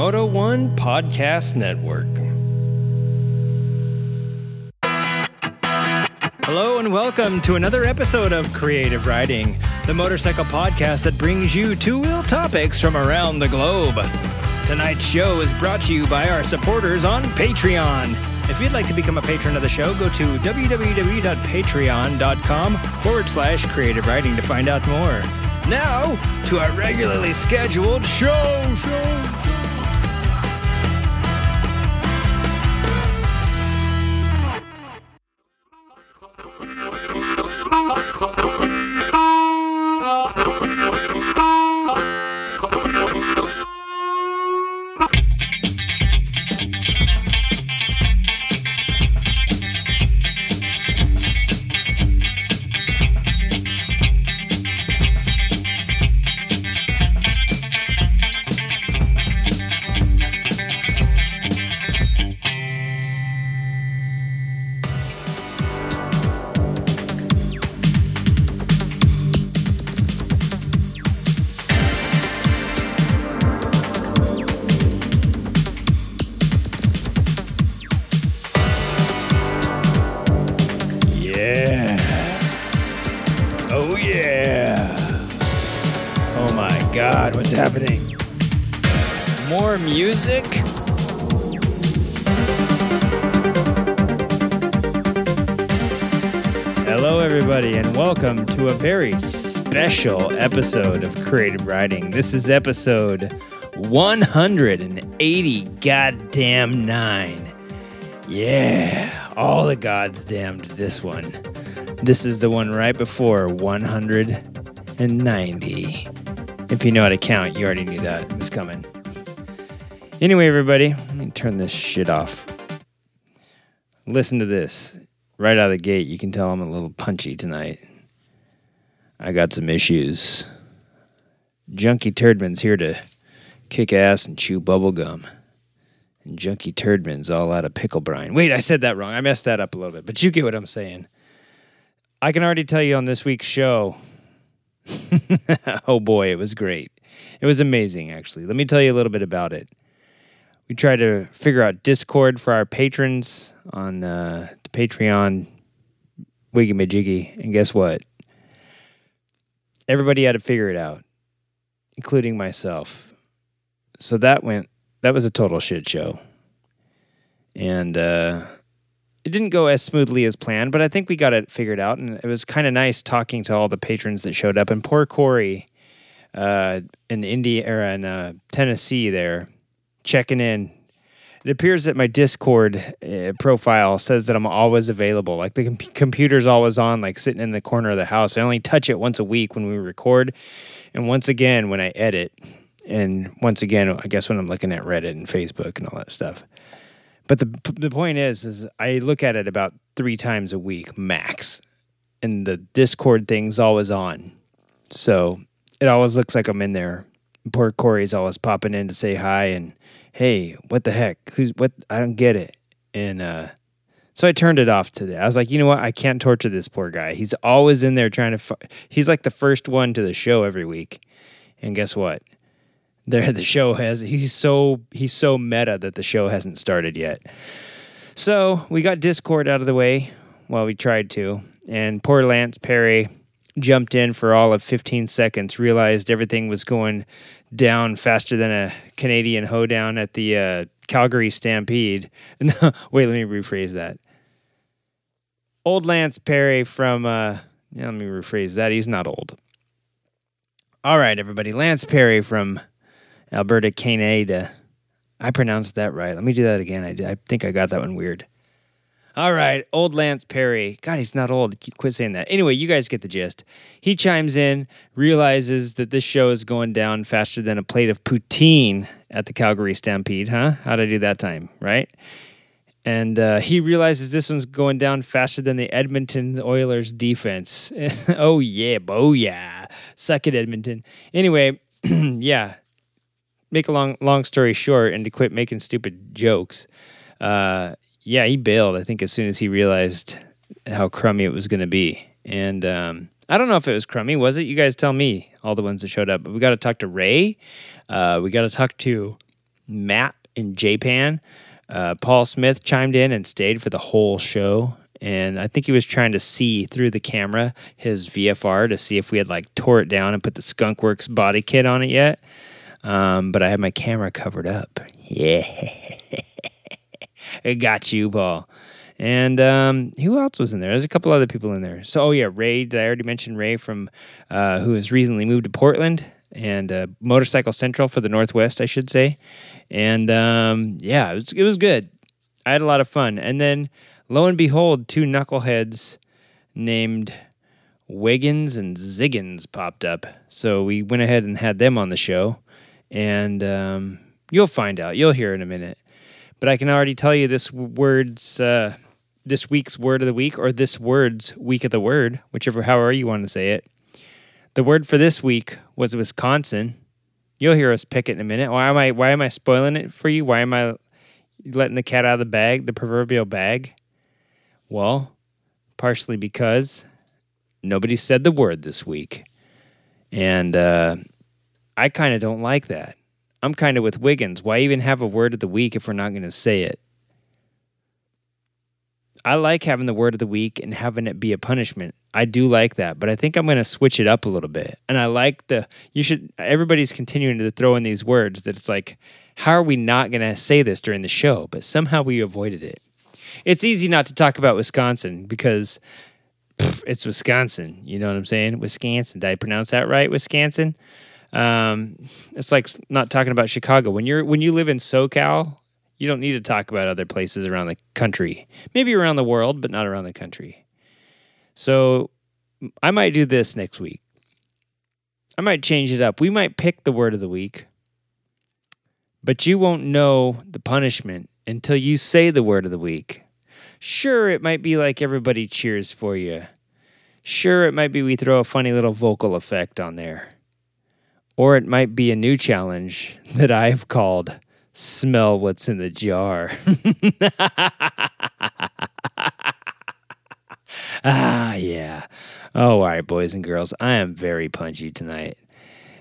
Moto One Podcast Network. Hello and welcome to another episode of Creative Riding, the motorcycle podcast that brings you two wheel topics from around the globe. Tonight's show is brought to you by our supporters on Patreon. If you'd like to become a patron of the show, go to www.patreon.com forward slash creative riding to find out more. Now, to our regularly scheduled show, show, special episode of Creative Riding. This is episode 180 goddamn nine. Yeah, all the gods damned this one. This is the one right before 190. If you know how to count, you already knew that it was coming. Anyway, everybody, let me turn this shit off. Listen to this. Right out of the gate, you can tell I'm a little punchy tonight. I got some issues. Junkie Turdman's here to kick ass and chew bubble gum and Junkie Turdman's all out of pickle brine. Wait, I said that wrong. I messed that up a little bit, but you get what I'm saying. I can already tell you on this week's show. oh boy, it was great. It was amazing, actually. Let me tell you a little bit about it. We tried to figure out Discord for our patrons on uh, the Patreon Wiggy Majiggy, and guess what? Everybody had to figure it out, including myself. So that went that was a total shit show. And uh, it didn't go as smoothly as planned, but I think we got it figured out. And it was kind of nice talking to all the patrons that showed up. And poor Corey uh, in India or in uh, Tennessee there checking in. It appears that my Discord uh, profile says that I'm always available. Like the com- computer's always on, like sitting in the corner of the house. I only touch it once a week when we record, and once again when I edit and once again, I guess when I'm looking at Reddit and Facebook and all that stuff. But the the point is, is I look at it about three times a week max, and the Discord thing's always on, so it always looks like I'm in there. Poor Corey's always popping in to say hi and hey, what the heck? Who's what? I don't get it. And uh, so I turned it off today. I was like, you know what? I can't torture this poor guy. He's always in there trying to. Fu- He's like the first one to the show every week, and guess what? there the show has he's so he's so meta that the show hasn't started yet. So we got Discord out of the way. Well, we tried to, and poor Lance Perry jumped in for all of 15 seconds, realized everything was going down faster than a Canadian hoedown at the uh, Calgary Stampede. Wait, let me rephrase that. Old Lance Perry from, uh, yeah, let me rephrase that. He's not old. All right, everybody. Lance Perry from Alberta, Canada. I pronounced that right. Let me do that again. I, I think I got that one weird. All right, old Lance Perry. God, he's not old. Quit saying that. Anyway, you guys get the gist. He chimes in, realizes that this show is going down faster than a plate of poutine at the Calgary Stampede, huh? How'd I do that time, right? And uh, he realizes this one's going down faster than the Edmonton Oilers defense. oh, yeah, oh, yeah. Suck it, Edmonton. Anyway, yeah, make a long long story short and to quit making stupid jokes uh, yeah he bailed i think as soon as he realized how crummy it was going to be and um, i don't know if it was crummy was it you guys tell me all the ones that showed up but we got to talk to ray uh, we got to talk to Matt in Japan. Uh, Paul Smith chimed in and stayed for the whole show. And I think he was trying to see through the camera his VFR to see if we had like tore it down and put the Skunkworks body kit on it yet. Um, but I had my camera covered up. Yeah. got you, Paul. And um, who else was in there? There's a couple other people in there. So, oh yeah, Ray. Did I already mention Ray from uh, who has recently moved to Portland and uh, Motorcycle Central for the Northwest, I should say. And um, yeah, it was it was good. I had a lot of fun. And then lo and behold, two knuckleheads named Wiggins and Ziggins popped up. So we went ahead and had them on the show. And um, you'll find out. You'll hear in a minute. But I can already tell you this word's uh, this week's word of the week or this word's week of the word, whichever however you want to say it. The word for this week was Wisconsin. You'll hear us pick it in a minute. Why am I why am I spoiling it for you? Why am I letting the cat out of the bag, the proverbial bag? Well, partially because nobody said the word this week. And uh, I kind of don't like that. I'm kind of with Wiggins. Why even have a word of the week if we're not going to say it? I like having the word of the week and having it be a punishment. I do like that, but I think I'm going to switch it up a little bit. And I like the you should everybody's continuing to throw in these words that it's like how are we not going to say this during the show, but somehow we avoided it. It's easy not to talk about Wisconsin because pff, it's Wisconsin. You know what I'm saying? Wisconsin. Did I pronounce that right? Wisconsin. Um, it's like not talking about Chicago. When you're when you live in SoCal, you don't need to talk about other places around the country. Maybe around the world, but not around the country. So I might do this next week. I might change it up. We might pick the word of the week, but you won't know the punishment until you say the word of the week. Sure, it might be like everybody cheers for you. Sure, it might be we throw a funny little vocal effect on there. Or it might be a new challenge that I've called smell what's in the jar. ah, yeah. Oh, all right, boys and girls. I am very punchy tonight.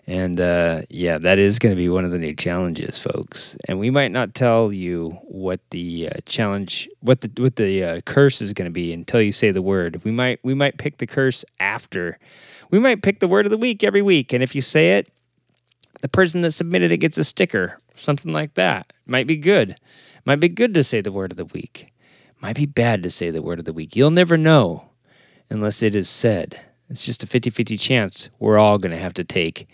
And uh, yeah, that is going to be one of the new challenges, folks. And we might not tell you what the uh, challenge, what the what the uh, curse is going to be until you say the word. We might we might pick the curse after. We might pick the word of the week every week, and if you say it, the person that submitted it gets a sticker, something like that. Might be good. Might be good to say the word of the week. Might be bad to say the word of the week. You'll never know unless it is said. It's just a 50 50 chance we're all going to have to take.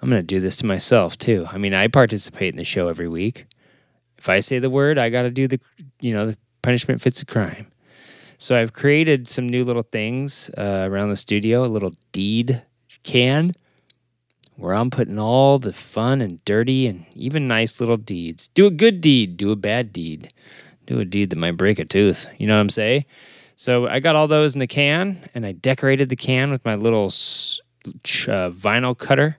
I'm going to do this to myself too. I mean, I participate in the show every week. If I say the word, I got to do the, you know, the punishment fits the crime. So I've created some new little things uh, around the studio, a little deed can where I'm putting all the fun and dirty and even nice little deeds. Do a good deed, do a bad deed, do a deed that might break a tooth. You know what I'm saying? So I got all those in the can and I decorated the can with my little uh, vinyl cutter.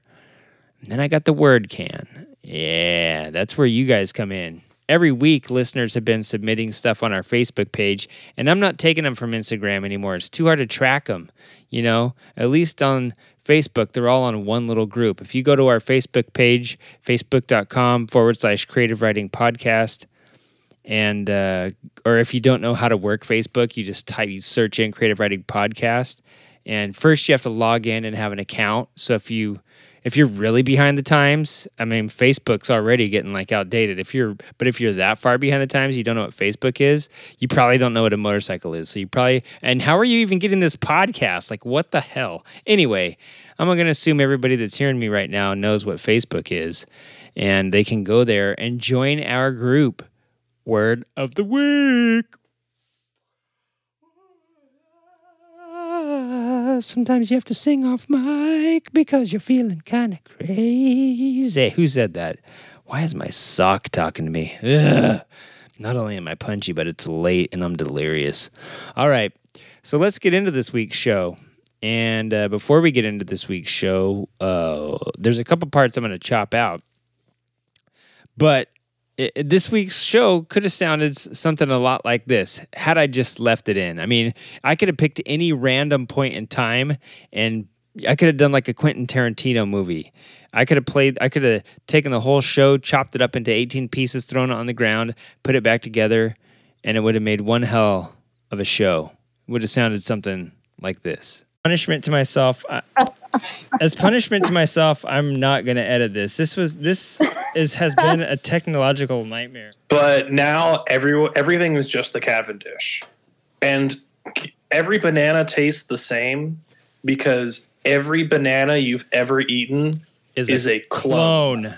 And then I got the word can. Yeah, that's where you guys come in. Every week, listeners have been submitting stuff on our Facebook page, and I'm not taking them from Instagram anymore. It's too hard to track them. You know, at least on Facebook, they're all on one little group. If you go to our Facebook page, facebook.com forward slash creative riding podcast, and uh, or if you don't know how to work Facebook, you just type, you search in creative riding podcast. And first, you have to log in and have an account. So if you if you're really behind the times, I mean, Facebook's already getting like outdated. If you're, but if you're that far behind the times, you don't know what Facebook is. You probably don't know what a motorcycle is. So you probably, and how are you even getting this podcast? Like, what the hell? Anyway, I'm going to assume everybody that's hearing me right now knows what Facebook is, and they can go there and join our group. Word of the week. Sometimes you have to sing off mic because you're feeling kind of crazy. Who said that? Why is my sock talking to me? Ugh. Not only am I punchy, but it's late and I'm delirious. All right, so let's get into this week's show. And uh, before we get into this week's show, uh, there's a couple parts I'm going to chop out. But it, this week's show could have sounded something a lot like this had I just left it in. I mean, I could have picked any random point in time and I could have done like a Quentin Tarantino movie. I could have played. I could have taken the whole show, chopped it up into 18 pieces, thrown it on the ground, put it back together, and it would have made one hell of a show. It would have sounded something like this. Punishment to myself. I, as punishment to myself, I'm not going to edit this. This was this is has been a technological nightmare. But now every everything is just the Cavendish, and every banana tastes the same because every banana you've ever eaten Is, is a clone. clone.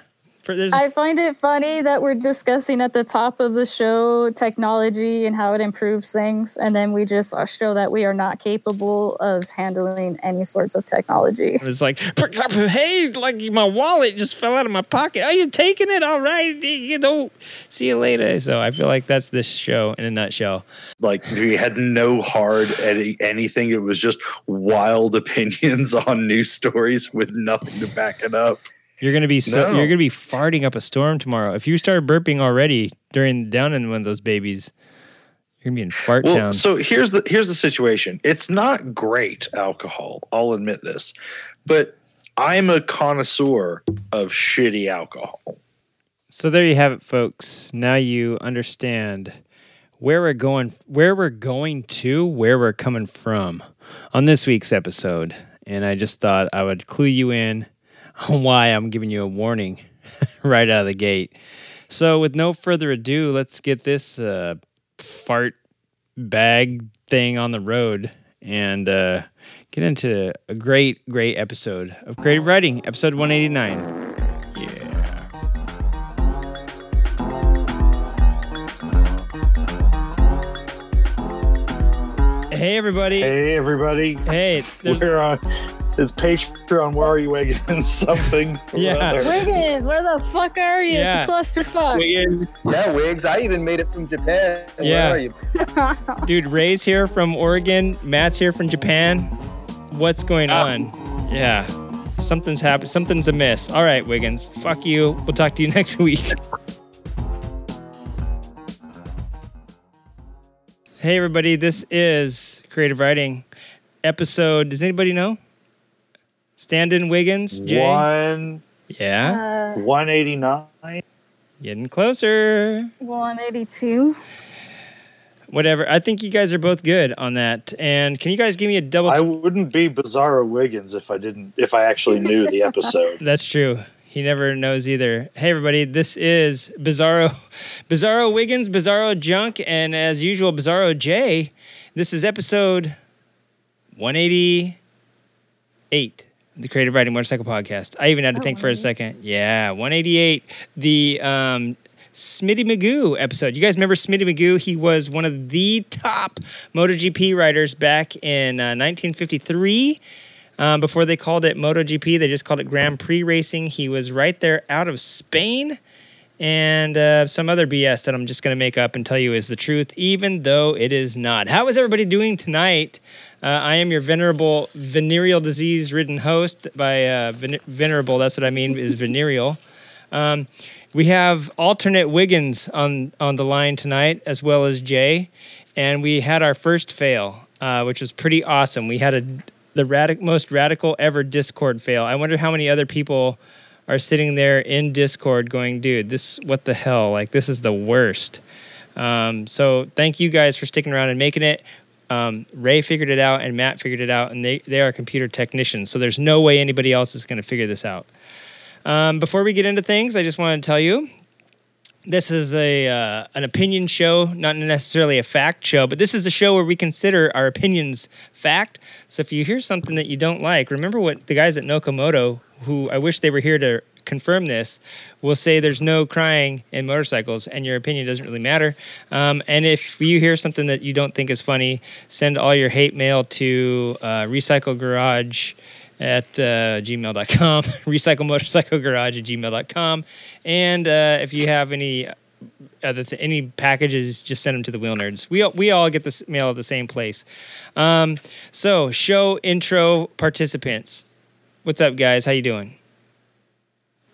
For, there's, I find it funny that we're discussing at the top of the show technology and how it improves things, and then we just uh, show that we are not capable of handling any sorts of technology. It's like, hey, like my wallet just fell out of my pocket. Are you taking it? All right, you know, see you later. So I feel like that's this show in a nutshell. Like we had no hard any, anything. It was just wild opinions on news stories with nothing to back it up. You're gonna be so, No. you're gonna be farting up a storm tomorrow. If you start burping already during down in one of those babies, you're gonna be in fart Well, town. so here's the here's the situation. It's not great alcohol. I'll admit this, but I'm a connoisseur of shitty alcohol. So there you have it, folks. Now you understand where we're going, where we're going to, where we're coming from on this week's episode. And I just thought I would clue you in on why I'm giving you a warning right out of the gate. So, with no further ado, let's get this uh, fart bag thing on the road and uh, get into a great, great episode of Creative Riding, episode 189. Yeah. Hey everybody! Hey, Hey everybody, Hey, we're on. It's Patreon. Where are you, Wiggins? Something. Yeah. Wiggins, where the fuck are you? Yeah. It's a clusterfuck. Wiggins, yeah, Wiggs. I even made it from Japan. Yeah. Where are you? dude. Ray's here from Oregon. Matt's here from Japan. What's going Ah. on? Yeah, something's happened. Something's amiss. All right, Wiggins. Fuck you. We'll talk to you next week. hey everybody, this is Creative Riding episode. Does anybody know? Stand-in Wiggins. Jay. One Yeah, Uh, one eighty nine. getting closer. 182. Whatever. I think you guys are both good on that. And can you guys give me a double? I wouldn't be Bizarro Wiggins if I didn't. If I actually knew the episode. That's true. He never knows either. Hey everybody, this is Bizarro Bizarro Wiggins, Bizarro Junk, and as usual, Bizarro J. This is episode 188. The Creative Riding Motorcycle Podcast. I even had to Oh, think for a second. Yeah, 188. The um Smitty Magoo episode. You guys remember Smitty Magoo? He was one of the top MotoGP riders back in uh, 1953. Um, before they called it MotoGP, they just called it Grand Prix Racing. He was right there out of Spain and uh, some other BS that I'm just going to make up and tell you is the truth, even though it is not. How is everybody doing tonight? Uh, I am your venerable venereal disease ridden host. By uh, ven- venerable, that's what I mean, is venereal. Um, we have alternate Wiggins on on the line tonight, as well as Jay, and we had our first fail, uh, which was pretty awesome. We had a the radic- most radical ever Discord fail. I wonder how many other people are sitting there in Discord going, "Dude, this what the hell? Like this is the worst." Um, so thank you guys for sticking around and making it. Um, Ray figured it out and Matt figured it out, and they they are computer technicians. So there's no way anybody else is going to figure this out. Um, before we get into things, I just want to tell you this is a uh, an opinion show, not necessarily a fact show, but this is a show where we consider our opinions fact. So if you hear something that you don't like, remember what the guys at Nokomoto, who I wish they were here to confirm this, will say there's no crying in motorcycles, and your opinion doesn't really matter. Um, and if you hear something that you don't think is funny, send all your hate mail to uh, Recycle Garage at uh, gmail.com, recycle motorcycle garage at gmail.com. And uh, if you have any other th- any packages, just send them to the Wheel Nerds. We, all- we all get this mail at the same place. Um, so, show intro participants. What's up, guys? How you doing?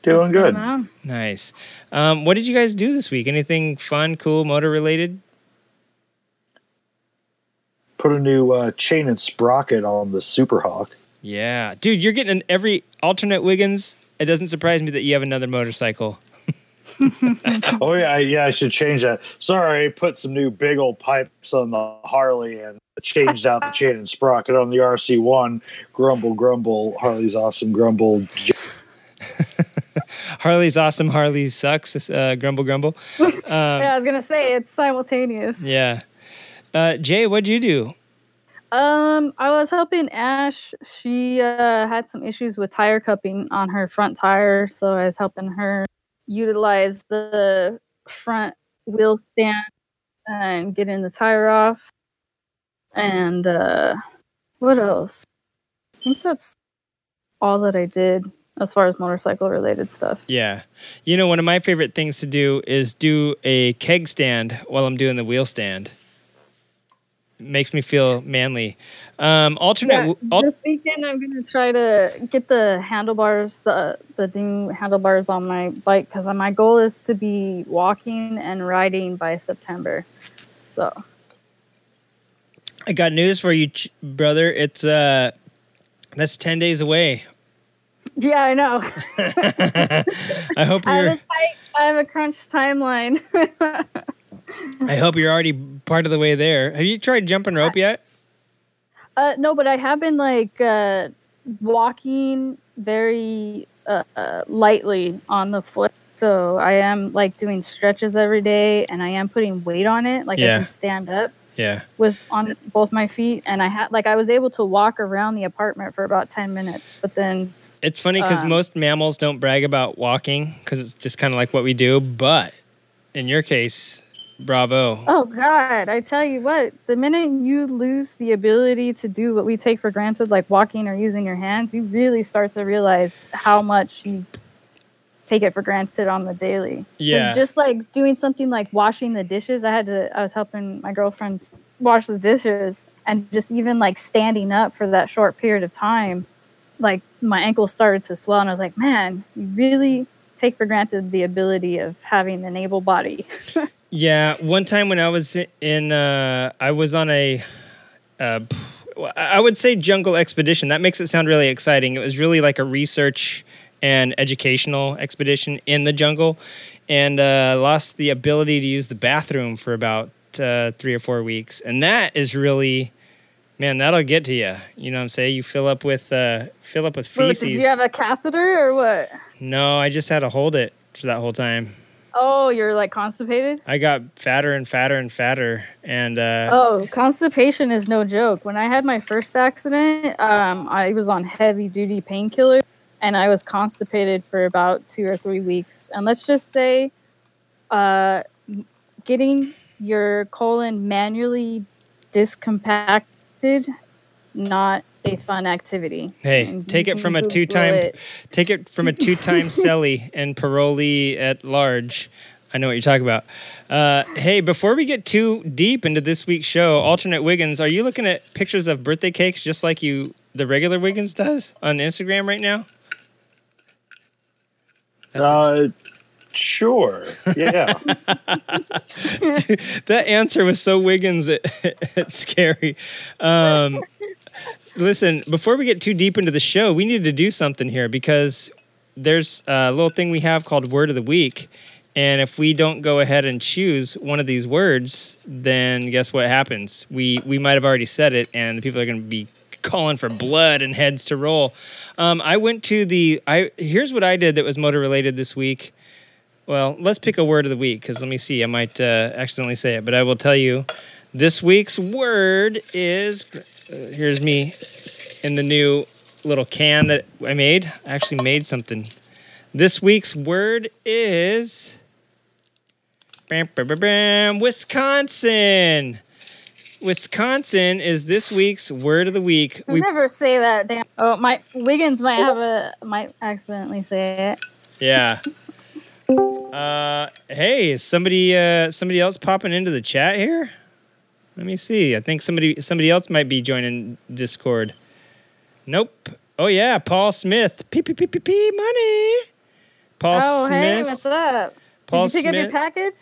Doing good. Wow. Nice. Um, what did you guys do this week? Anything fun, cool, motor related? Put a new uh, chain and sprocket on the Super Hawk. Yeah, dude, you're getting an every alternate Wiggins. It doesn't surprise me that you have another motorcycle. Oh yeah, yeah. I should change that. Sorry, put some new big old pipes on the Harley and changed out the chain and sprocket on the RC one. Grumble, grumble. Harley's awesome. Grumble. Harley's awesome. Harley sucks. Uh, grumble, grumble. Um, yeah, I was gonna say it's simultaneous. yeah. Uh, Jay, what'd you do? Um, I was helping Ash. She uh, had some issues with tire cupping on her front tire, so I was helping her utilize the front wheel stand and getting the tire off. And uh, what else? I think that's all that I did as far as motorcycle related stuff. Yeah. You know, one of my favorite things to do is do a keg stand while I'm doing the wheel stand. makes me feel manly. Um, alternate. Yeah, this weekend I'm gonna try to get the handlebars, the the new handlebars on my bike because my goal is to be walking and riding by September. So I got news for you, ch- brother. It's uh, that's ten days away. Yeah, I know. I hope I have you're. a tight, I have a crunch timeline. I hope you're already part of the way there. Have you tried jumping rope yet? uh, no, but I have been like uh, walking very uh, uh, lightly on the foot. So I am like doing stretches every day, and I am putting weight on it. Like Yeah. I can stand up. Yeah. with on both my feet and i had like i was able to walk around the apartment for about 10 minutes but then It's funny because Um, most mammals don't brag about walking because it's just kind of like what we do. But in your case, bravo. oh god i tell you what the minute you lose the ability to do what we take for granted like walking or using your hands you really start to realize how much you take it for granted on the daily. Yeah. just like doing something like washing the dishes i had to i was helping my girlfriend wash the dishes and just even like standing up for that short period of time like my ankle started to swell and i was like man you really take for granted the ability of having an able body Yeah, one time when I was in, uh, I was on a, uh, I would say jungle expedition. That makes it sound really exciting. It was really like a research and educational expedition in the jungle, and uh, lost the ability to use the bathroom for about uh, three or four weeks, and that is really. Man, that'll get to you. You know what I'm saying? You fill up with uh, fill up with Wait, feces. did you have a catheter or what no, I just had to hold it for that whole time. oh you're like constipated I got fatter and fatter and fatter, and uh, Oh, constipation is no joke. When I had my first accident, um, I was on heavy duty painkillers and I was constipated for about two or three weeks. And let's just say, uh, getting your colon manually discompacted, not a fun activity. Hey, And take it from a two-time, it. take it from a two-time celly and parolee at large. I know what you're talking about. Uh, hey, before we get too deep into this week's show, alternate Wiggins, are you looking at pictures of birthday cakes just like you the regular Wiggins does on Instagram right now? Uh, sure. Yeah. that answer was so Wiggins, it, it's scary. Um, listen, before we get too deep into the show, we need to do something here because there's a little thing we have called Word of the Week. And if we don't go ahead and choose one of these words, then guess what happens? We we might have already said it, and the people are going to be calling for blood and heads to roll. Um, I went to the. I here's what I did that was motor related this week. Well, let's pick a word of the week because let me see. I might uh, accidentally say it, but I will tell you. This week's word is. Uh, here's me in the new little can that I made. I actually made something. This week's word is. Bam, bam, bam, bam, Wisconsin. Wisconsin is this week's word of the week. I We never say that. Damn. Oh, my Wiggins might have a might accidentally say it. Yeah. Uh, hey, is somebody uh, somebody else popping into the chat here? Let me see. I think somebody somebody else might be joining Discord. Nope. Oh yeah, Paul Smith. P P P P P money. Paul oh, hey, what's up? Paul Did you pick up Smith. your package?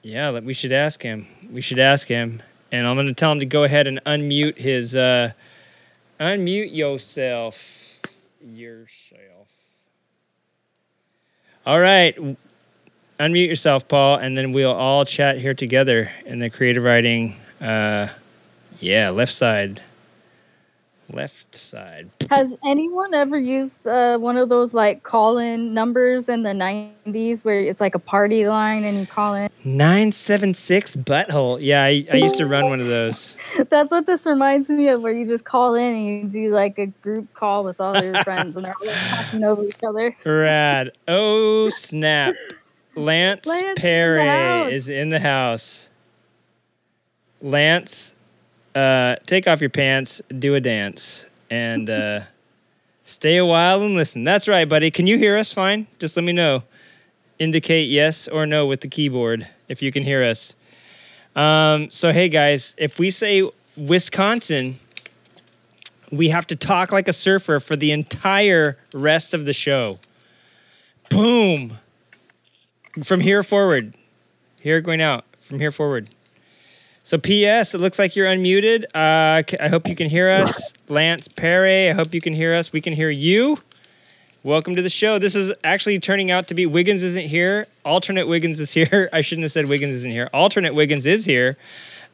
Yeah, we should ask him. We should ask him, and I'm going to tell him to go ahead and unmute his uh, unmute yourself. Yourself. All right. Unmute yourself, Paul, and then we'll all chat here together in the creative riding. Uh, yeah, left side. Left side. Has anyone ever used uh, one of those like call-in numbers in the '90s where it's like a party line and you call in? 976 butthole. Yeah, I, I used to run one of those. That's what this reminds me of, where you just call in and you do like a group call with all your friends and they're all like, talking over each other. Rad. Oh, snap. Lance, Lance Perry is in the house. Lance, uh, take off your pants, do a dance, and uh, stay a while and listen. That's right, buddy. Can you hear us fine? Just let me know. Indicate yes or no with the keyboard if you can hear us. Um, so, hey, guys, if we say Wisconsin, we have to talk like a surfer for the entire rest of the show. Boom. From here forward. Here going out. From here forward. So, P.S. It looks like you're unmuted. Uh, I hope you can hear us. Lance Perry, I hope you can hear us. We can hear you. Welcome to the show. This is actually turning out to be Wiggins isn't here. Alternate Wiggins is here. I shouldn't have said Wiggins isn't here. Alternate Wiggins is here.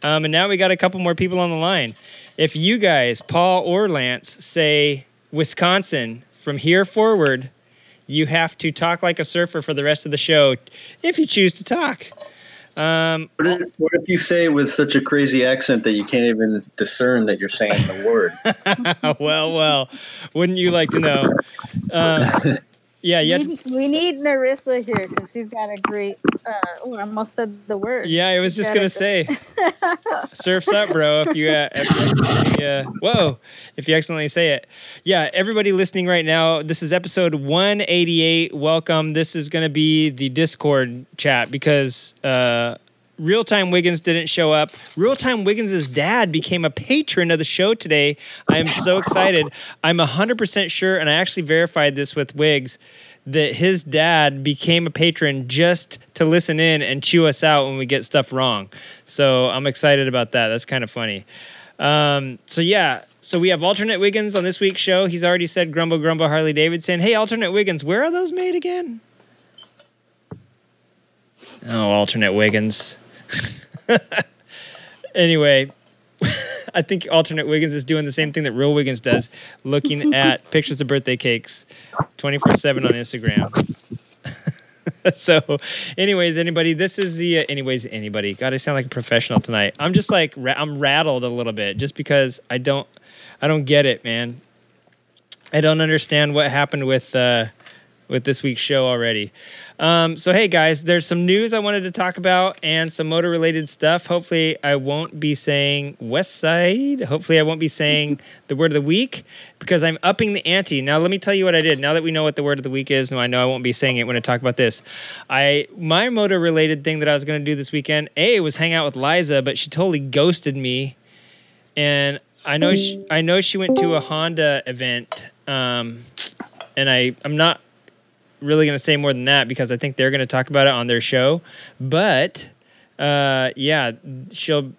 Um, and now we got a couple more people on the line. If you guys, Paul or Lance, say Wisconsin from here forward, you have to talk like a surfer for the rest of the show if you choose to talk. Um, What if, what if you say it with such a crazy accent that you can't even discern that you're saying the word? well, well, wouldn't you like to know? Um, yeah, to- we, we need Narissa here because she's got a great. Uh, oh, I almost said the word. yeah, I was She's just gonna say, surfs up, bro. If you, uh, if you uh, whoa, if you accidentally say it, yeah. Everybody listening right now, this is episode 188. Welcome. This is gonna be the Discord chat because. Uh, Real Time Wiggins didn't show up. Real Time Wiggins' dad became a patron of the show today. I am so excited. I'm 100% sure, and I actually verified this with Wiggs, that his dad became a patron just to listen in and chew us out when we get stuff wrong. So I'm excited about that. That's kind of funny. Um, so yeah, so we have alternate Wiggins on this week's show. He's already said grumble grumble Harley Davidson. Hey, alternate Wiggins, where are those made again? Oh, alternate Wiggins. anyway, I think alternate Wiggins is doing the same thing that real Wiggins does, looking at pictures of birthday cakes 24 7 on Instagram. so, anyways, anybody, this is the, uh, anyways, anybody. God, I sound like a professional tonight. I'm just like, ra- I'm rattled a little bit just because I don't, I don't get it, man. I don't understand what happened with, uh, with this week's show already. Um, so, hey guys, there's some news I wanted to talk about and some motor related stuff. Hopefully, I won't be saying West Side. Hopefully, I won't be saying the word of the week because I'm upping the ante. Now, let me tell you what I did. Now that we know what the word of the week is, and I know I won't be saying it when I talk about this, I my motor related thing that I was going to do this weekend, a was hang out with Liza, but she totally ghosted me, and I know she, I know she went to a Honda event, um, and I I'm not really going to say more than that because I think they're going to talk about it on their show. But uh, yeah, she'll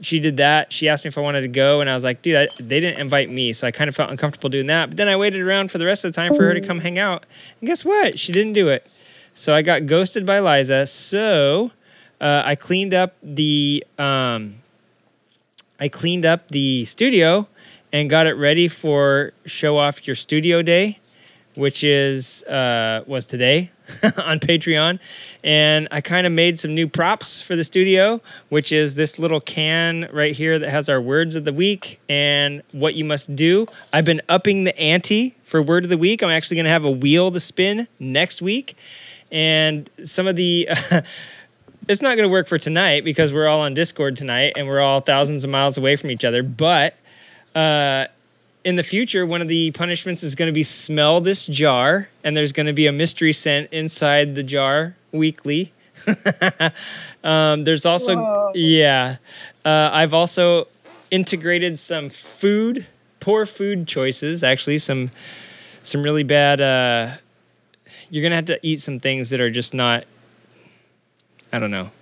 she did that. She asked me if I wanted to go, and I was like, dude, I, they didn't invite me, so I kind of felt uncomfortable doing that. But then I waited around for the rest of the time for her to come hang out, and guess what? She didn't do it. So I got ghosted by Liza. So uh, I cleaned up the um, I cleaned up the studio and got it ready for show off your studio day which is uh, was today on Patreon, and I kind of made some new props for the studio, which is this little can right here that has our words of the week and what you must do. I've been upping the ante for word of the week. I'm actually going to have a wheel to spin next week, and some of the. it's not going to work for tonight because we're all on Discord tonight and we're all thousands of miles away from each other, but. Uh, in the future, one of the punishments is going to be smell this jar, and there's going to be a mystery scent inside the jar weekly. um, there's also, Whoa. yeah, uh, I've also integrated some food, poor food choices. Actually, some some really bad. Uh, you're gonna have to eat some things that are just not. I don't know.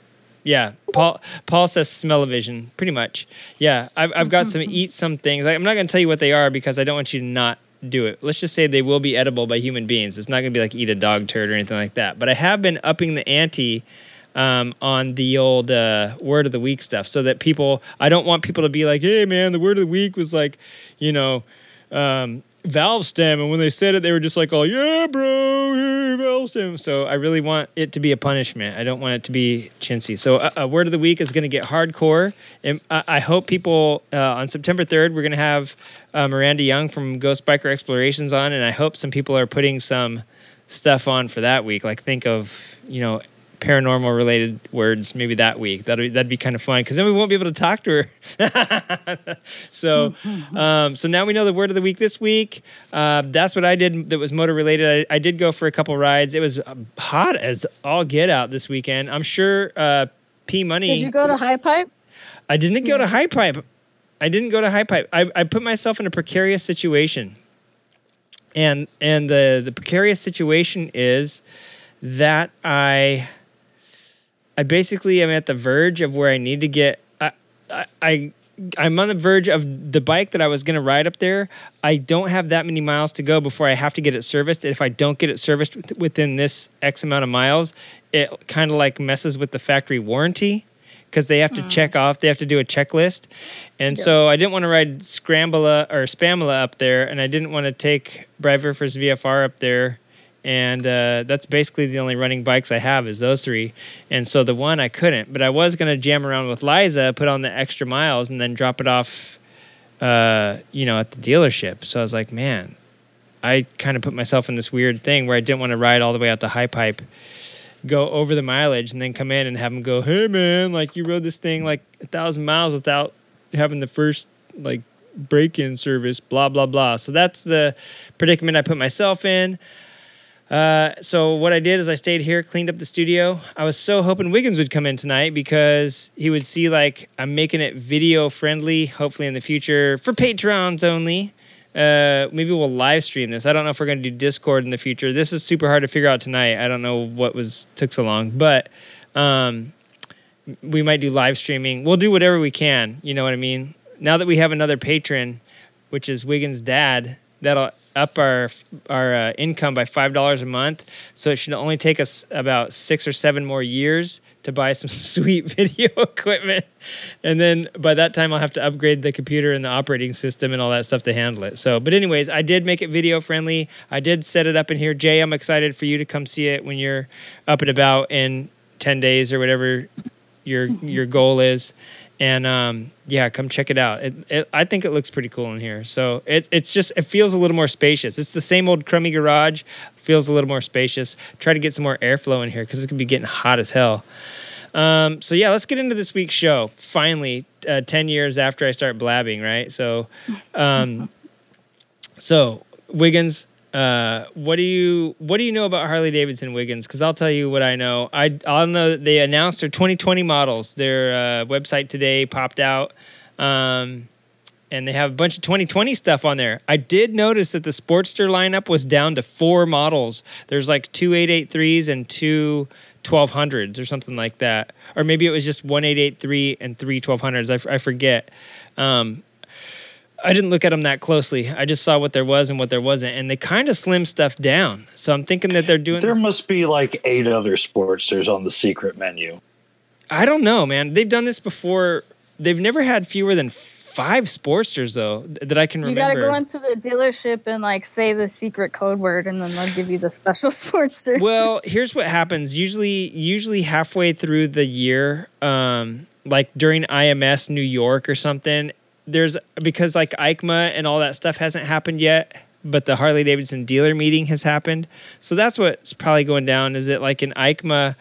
Yeah, Paul. Paul says smell-o-vision. Pretty much. Yeah, I've I've got some eat some things. I'm not going to tell you what they are because I don't want you to not do it. Let's just say they will be edible by human beings. It's not going to be like eat a dog turd or anything like that. But I have been upping the ante um, on the old uh, word of the week stuff, so that people. I don't want people to be like, "Hey, man, the word of the week was like, you know." Um, valve stem and when they said it they were just like oh yeah bro yeah, valve stem. So i really want it to be a punishment. I don't want it to be chintzy. So a, a word of the week is going to get hardcore and I, I hope people uh, on september 3rd we're going to have uh, miranda young from ghost biker explorations on and i hope some people are putting some stuff on for that week. Like think of you know paranormal related words maybe that week that'd, that'd be kind of fun because then we won't be able to talk to her so um, so now we know the word of the week this week uh, that's what i did that was motor related I, I did go for a couple rides it was hot as all get out this weekend i'm sure uh, p money Did you go to High Pipe? I didn't go to High Pipe. I didn't go to High Pipe. I, I put myself in a precarious situation. And and the the precarious situation is that I I basically am at the verge of where I need to get I I, I I'm on the verge of the bike that I was going to ride up there. I don't have that many miles to go before I have to get it serviced. If I don't get it serviced within this X amount of miles, it kind of like messes with the factory warranty because they have to mm. check off, they have to do a checklist. And so I didn't want to ride Scrambler or Spamula up there, and I didn't want to take Bradverfers VFR up there. And uh, that's basically the only running bikes I have is those three. And so the one I couldn't, but I was to jam around with Liza, put on the extra miles, and then drop it off, uh, you know, at the dealership. So I was like, man, I kind of put myself in this weird thing where I didn't want to ride all the way out to High Pipe go over the mileage and then come in and have them go, hey man, like you rode this thing like a thousand miles without having the first like break in service, blah blah blah. So that's the predicament I put myself in. Uh, so what I did is I stayed here, cleaned up the studio. I was so hoping Wiggins would come in tonight because he would see like I'm making it video friendly, hopefully in the future for patrons only. Uh, maybe we'll live stream this. I don't know if we're going to do Discord in the future. This is super hard to figure out tonight. I don't know what was took so long, but um, we might do live streaming. We'll do whatever we can. You know what I mean? Now that we have another patron, which is Wiggins' dad, that'll up our our uh, income by five dollars a month. So it should only take us about six or seven more years to buy some sweet video equipment, and then by that time I'll have to upgrade the computer and the operating system and all that stuff to handle it. So, but anyways, I did make it video friendly. I did set it up in here. Jay, I'm excited for you to come see it when you're up and about in ten days or whatever your your goal is and um, yeah, come check it out. It, it, I think it looks pretty cool in here. So it, it's just it feels a little more spacious. It's the same old crummy garage, feels a little more spacious. Try to get some more airflow in here because it could be getting hot as hell. Um, so yeah, let's get into this week's show. Finally, uh, ten years after I start blabbing, right? So, um, so Wiggins, uh, what do you what do you know about Harley Davidson Wiggins? Because I'll tell you what I know. I I'll know they announced their 2020 models. Their uh, website today popped out, um, and they have a bunch of 2020 stuff on there. I did notice that the Sportster lineup was down to four models. There's like two 883s and two 1200s or something like that, or maybe it was just one 883 and three 1200s. I, I forget. Um, I didn't look at them that closely. I just saw what there was and what there wasn't, and they kind of slim stuff down. So I'm thinking that they're doing. There this- must be like eight other Sportsters on the secret menu. I don't know, man. They've done this before. They've never had fewer than five Sportsters though that I can remember. You gotta go into the dealership and like say the secret code word, and then they'll give you the special Sportster. well, here's what happens. Usually, usually halfway through the year, um, like during IMS New York or something, there's because like EICMA and all that stuff hasn't happened yet, but the Harley Davidson dealer meeting has happened. So that's what's probably going down. Is it like in EICMA,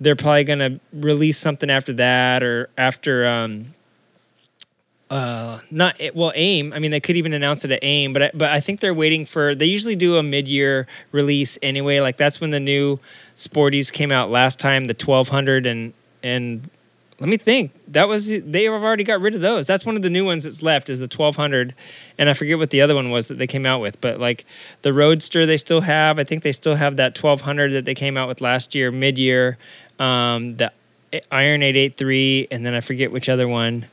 they're probably going to release something after that or after. Um, uh not well aim i mean they could even announce it at aim but I, but i think they're waiting for they usually do a mid-year release anyway like that's when the new sporties came out last time the 1200 and and let me think that was they have already got rid of those that's one of the new ones that's left is the 1200 and i forget what the other one was that they came out with but like the roadster they still have i think they still have that 1200 that they came out with last year mid-year um the Iron 883, and then I forget which other one.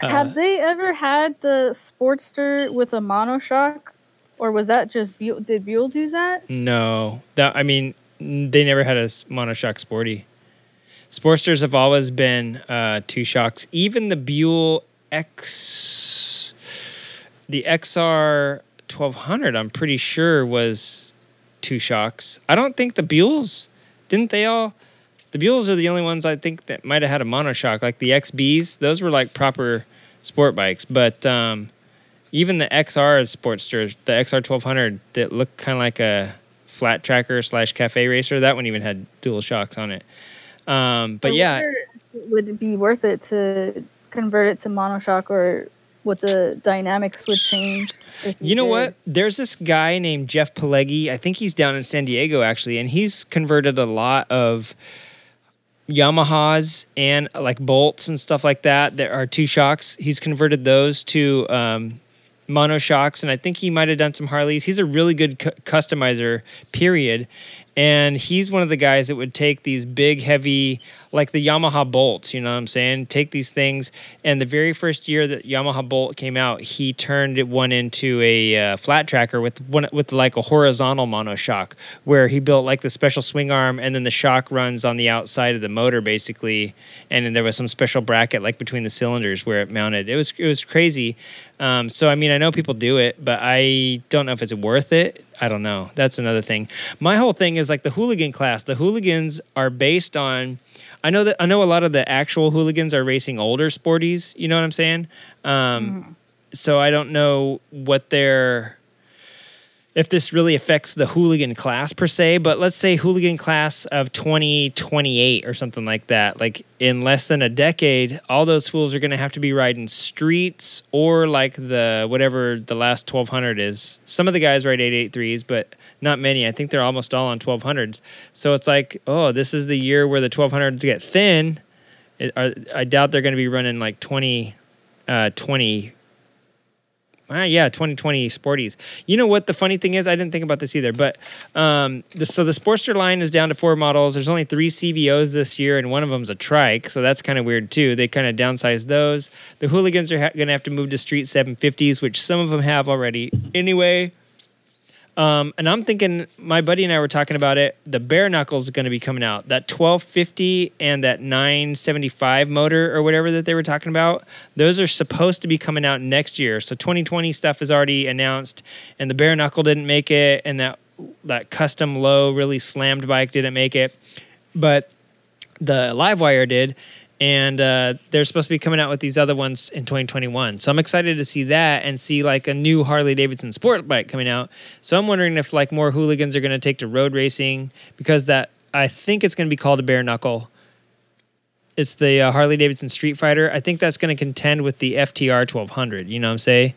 Uh, Have they ever had the Sportster with a monoshock, or was that just Buell? Did Buell do that? No, that I mean, they never had a monoshock sporty. Sportsters have always been uh, two shocks. Even the Buell X, the XR 1200, I'm pretty sure was two shocks. I don't think the Buells didn't they all. The Buells are the only ones I think that might have had a monoshock. Like the XBs, those were like proper sport bikes. But um, even the XR Sportster, the XR 1200, that looked kind of like a flat tracker slash cafe racer, that one even had dual shocks on it. Um, but I yeah, wonder if it would it be worth it to convert it to monoshock, or what the dynamics would change? if You know did? what? There's this guy named Jeff Palhegyi. I think he's down in San Diego actually, and he's converted a lot of Yamahas and like bolts and stuff like that. There are two shocks. He's converted those to um, mono shocks, and I think he might have done some Harleys. He's a really good cu- customizer. Period. And he's one of the guys that would take these big, heavy, like the Yamaha bolts, you know what I'm saying? Take these things. And the very first year that Yamaha Bolt came out, he turned one into a uh, flat tracker with one with like a horizontal monoshock, where he built like the special swing arm, and then the shock runs on the outside of the motor basically, and then there was some special bracket like between the cylinders where it mounted. It was it was crazy. Um, so I mean, I know people do it, but I don't know if it's worth it. I don't know. That's another thing. My whole thing is like the hooligan class. The hooligans are based on. I know that I know a lot of the actual hooligans are racing older sporties. You know what I'm saying? Um, So I don't know what their if this really affects the hooligan class per se, but let's say hooligan class of 2028 or something like that. Like in less than a decade, all those fools are going to have to be riding streets or like the whatever the last 1200 is. Some of the guys ride 883s, but not many. I think they're almost all on 1200s. So it's like, oh, this is the year where the 1200s get thin. I doubt they're going to be running like 20, uh, 20 Ah, yeah, 2020 Sporties. You know what the funny thing is? I didn't think about this either, but um, the, so the Sportster line is down to four models. There's only three CVOs this year, and one of them's a trike, so that's kind of weird too. They kind of downsized those. The hooligans are ha- going to have to move to street 750s, which some of them have already. Anyway, um, and I'm thinking, my buddy and I were talking about it. The bare knuckles is going to be coming out. That 1250 and that 975 motor or whatever that they were talking about. Those are supposed to be coming out next year. So 2020 stuff is already announced, and the bare knuckle didn't make it, and that that custom low really slammed bike didn't make it, but the Livewire did. And uh, they're supposed to be coming out with these other ones in 2021. So I'm excited to see that and see like a new Harley Davidson sport bike coming out. So I'm wondering if like more hooligans are going to take to road racing because that I think it's going to be called a bare knuckle. It's the uh, Harley Davidson Street Fighter. I think that's going to contend with the FTR 1200. You know what I'm saying?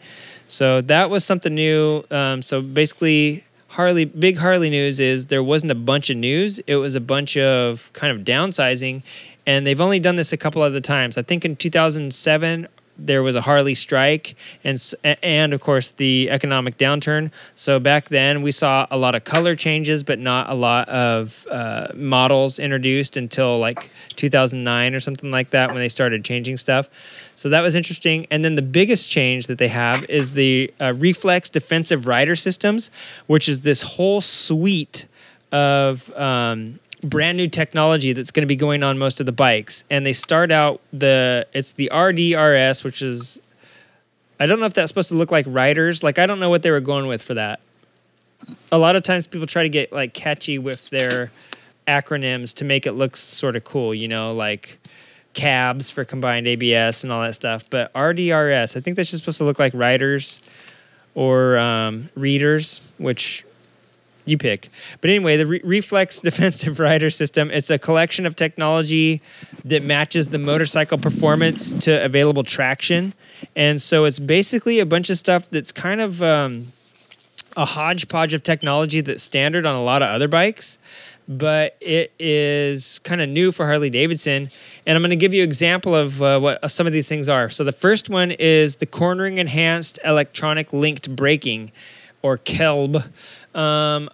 So that was something new. Um, so basically, Harley, big Harley news is there wasn't a bunch of news. It was a bunch of kind of downsizing, and they've only done this a couple other times. I think in 2007 there was a Harley strike, and and of course the economic downturn. So back then we saw a lot of color changes, but not a lot of uh, models introduced until like 2009 or something like that when they started changing stuff. So that was interesting. And then the biggest change that they have is the uh, Reflex Defensive Rider Systems, which is this whole suite of um, brand new technology that's going to be going on most of the bikes. And they start out the it's the RDRS, which is I don't know if that's supposed to look like riders. Like I don't know what they were going with for that. A lot of times people try to get like catchy with their acronyms to make it look sort of cool, you know, like cabs for combined ABS and all that stuff. But RDRS, I think that's just supposed to look like riders or um, readers, which you pick. But anyway, the Re- Reflex Defensive Rider System, it's a collection of technology that matches the motorcycle performance to available traction. And so it's basically a bunch of stuff that's kind of um, a hodgepodge of technology that's standard on a lot of other bikes, but it is kind of new for Harley Davidson. And I'm going to give you an example of uh, what some of these things are. So the first one is the cornering enhanced electronic linked braking, or KELB. Um,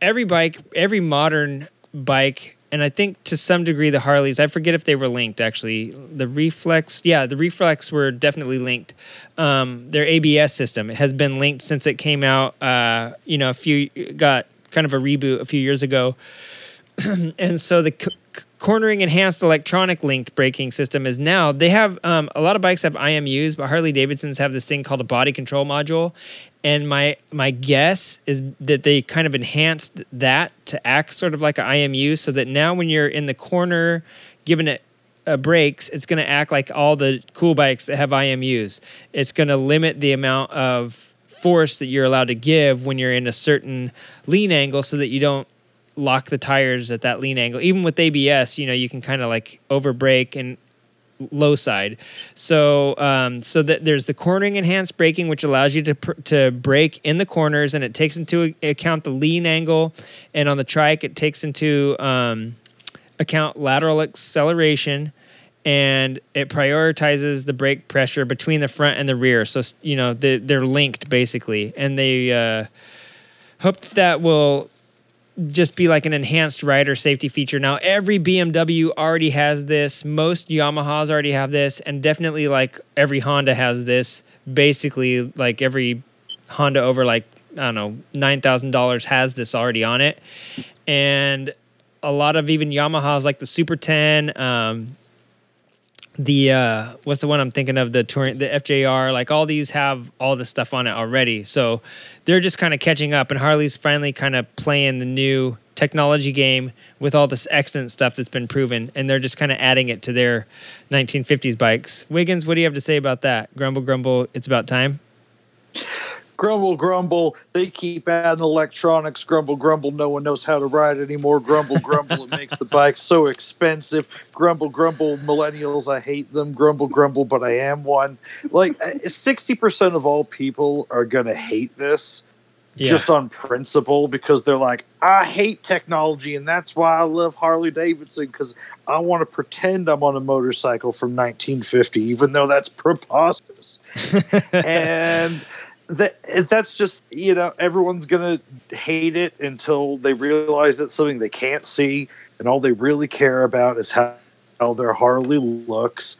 every bike, every modern bike and I think to some degree the Harleys. I forget if they were linked actually. The Reflex, yeah, the Reflex were definitely linked. Um, their ABS system has been linked since it came out. Uh, you know, a few got kind of a reboot a few years ago, and so the cornering enhanced electronic linked braking system is now they have um, a lot of bikes have IMUs, but Harley Davidson's have this thing called a body control module, and my my guess is that they kind of enhanced that to act sort of like an IMU, so that now when you're in the corner, giving it uh, brakes, it's going to act like all the cool bikes that have IMUs. It's going to limit the amount of force that you're allowed to give when you're in a certain lean angle, so that you don't lock the tires at that lean angle. Even with ABS, you know, you can kind of like over brake and low side. So um, so that there's the cornering enhanced braking, which allows you to pr- to brake in the corners, and it takes into account the lean angle. And on the trike, it takes into um, account lateral acceleration. And it prioritizes the brake pressure between the front and the rear. So you know they, they're linked basically, and they uh, hope that will just be like an enhanced rider safety feature. Now, every BMW already has this. Most Yamahas already have this, and definitely like every Honda has this. Basically, like every Honda over like I don't know nine thousand dollars has this already on it, and a lot of even Yamahas like the Super Ten. Um, the uh what's the one I'm thinking of? The touring the FJR like all these have all this stuff on it already. So they're just kind of catching up and Harley's finally kind of playing the new technology game with all this excellent stuff that's been proven and they're just kind of adding it to their 1950s bikes. Wiggins what do you have to say about that? Grumble grumble it's about time grumble grumble. They keep adding electronics. Grumble grumble. No one knows how to ride anymore. Grumble grumble. It makes the bike so expensive. Grumble grumble. Millennials i hate them. Grumble grumble but i am one. Like uh, 60% of all people are going to hate this Yeah. just on principle because they're like i hate technology and that's why i love harley davidson because i want to pretend i'm on a motorcycle from 1950 even though that's preposterous. And that that's just you know everyone's gonna hate it until they realize it's something they can't see and all they really care about is how, how their harley looks.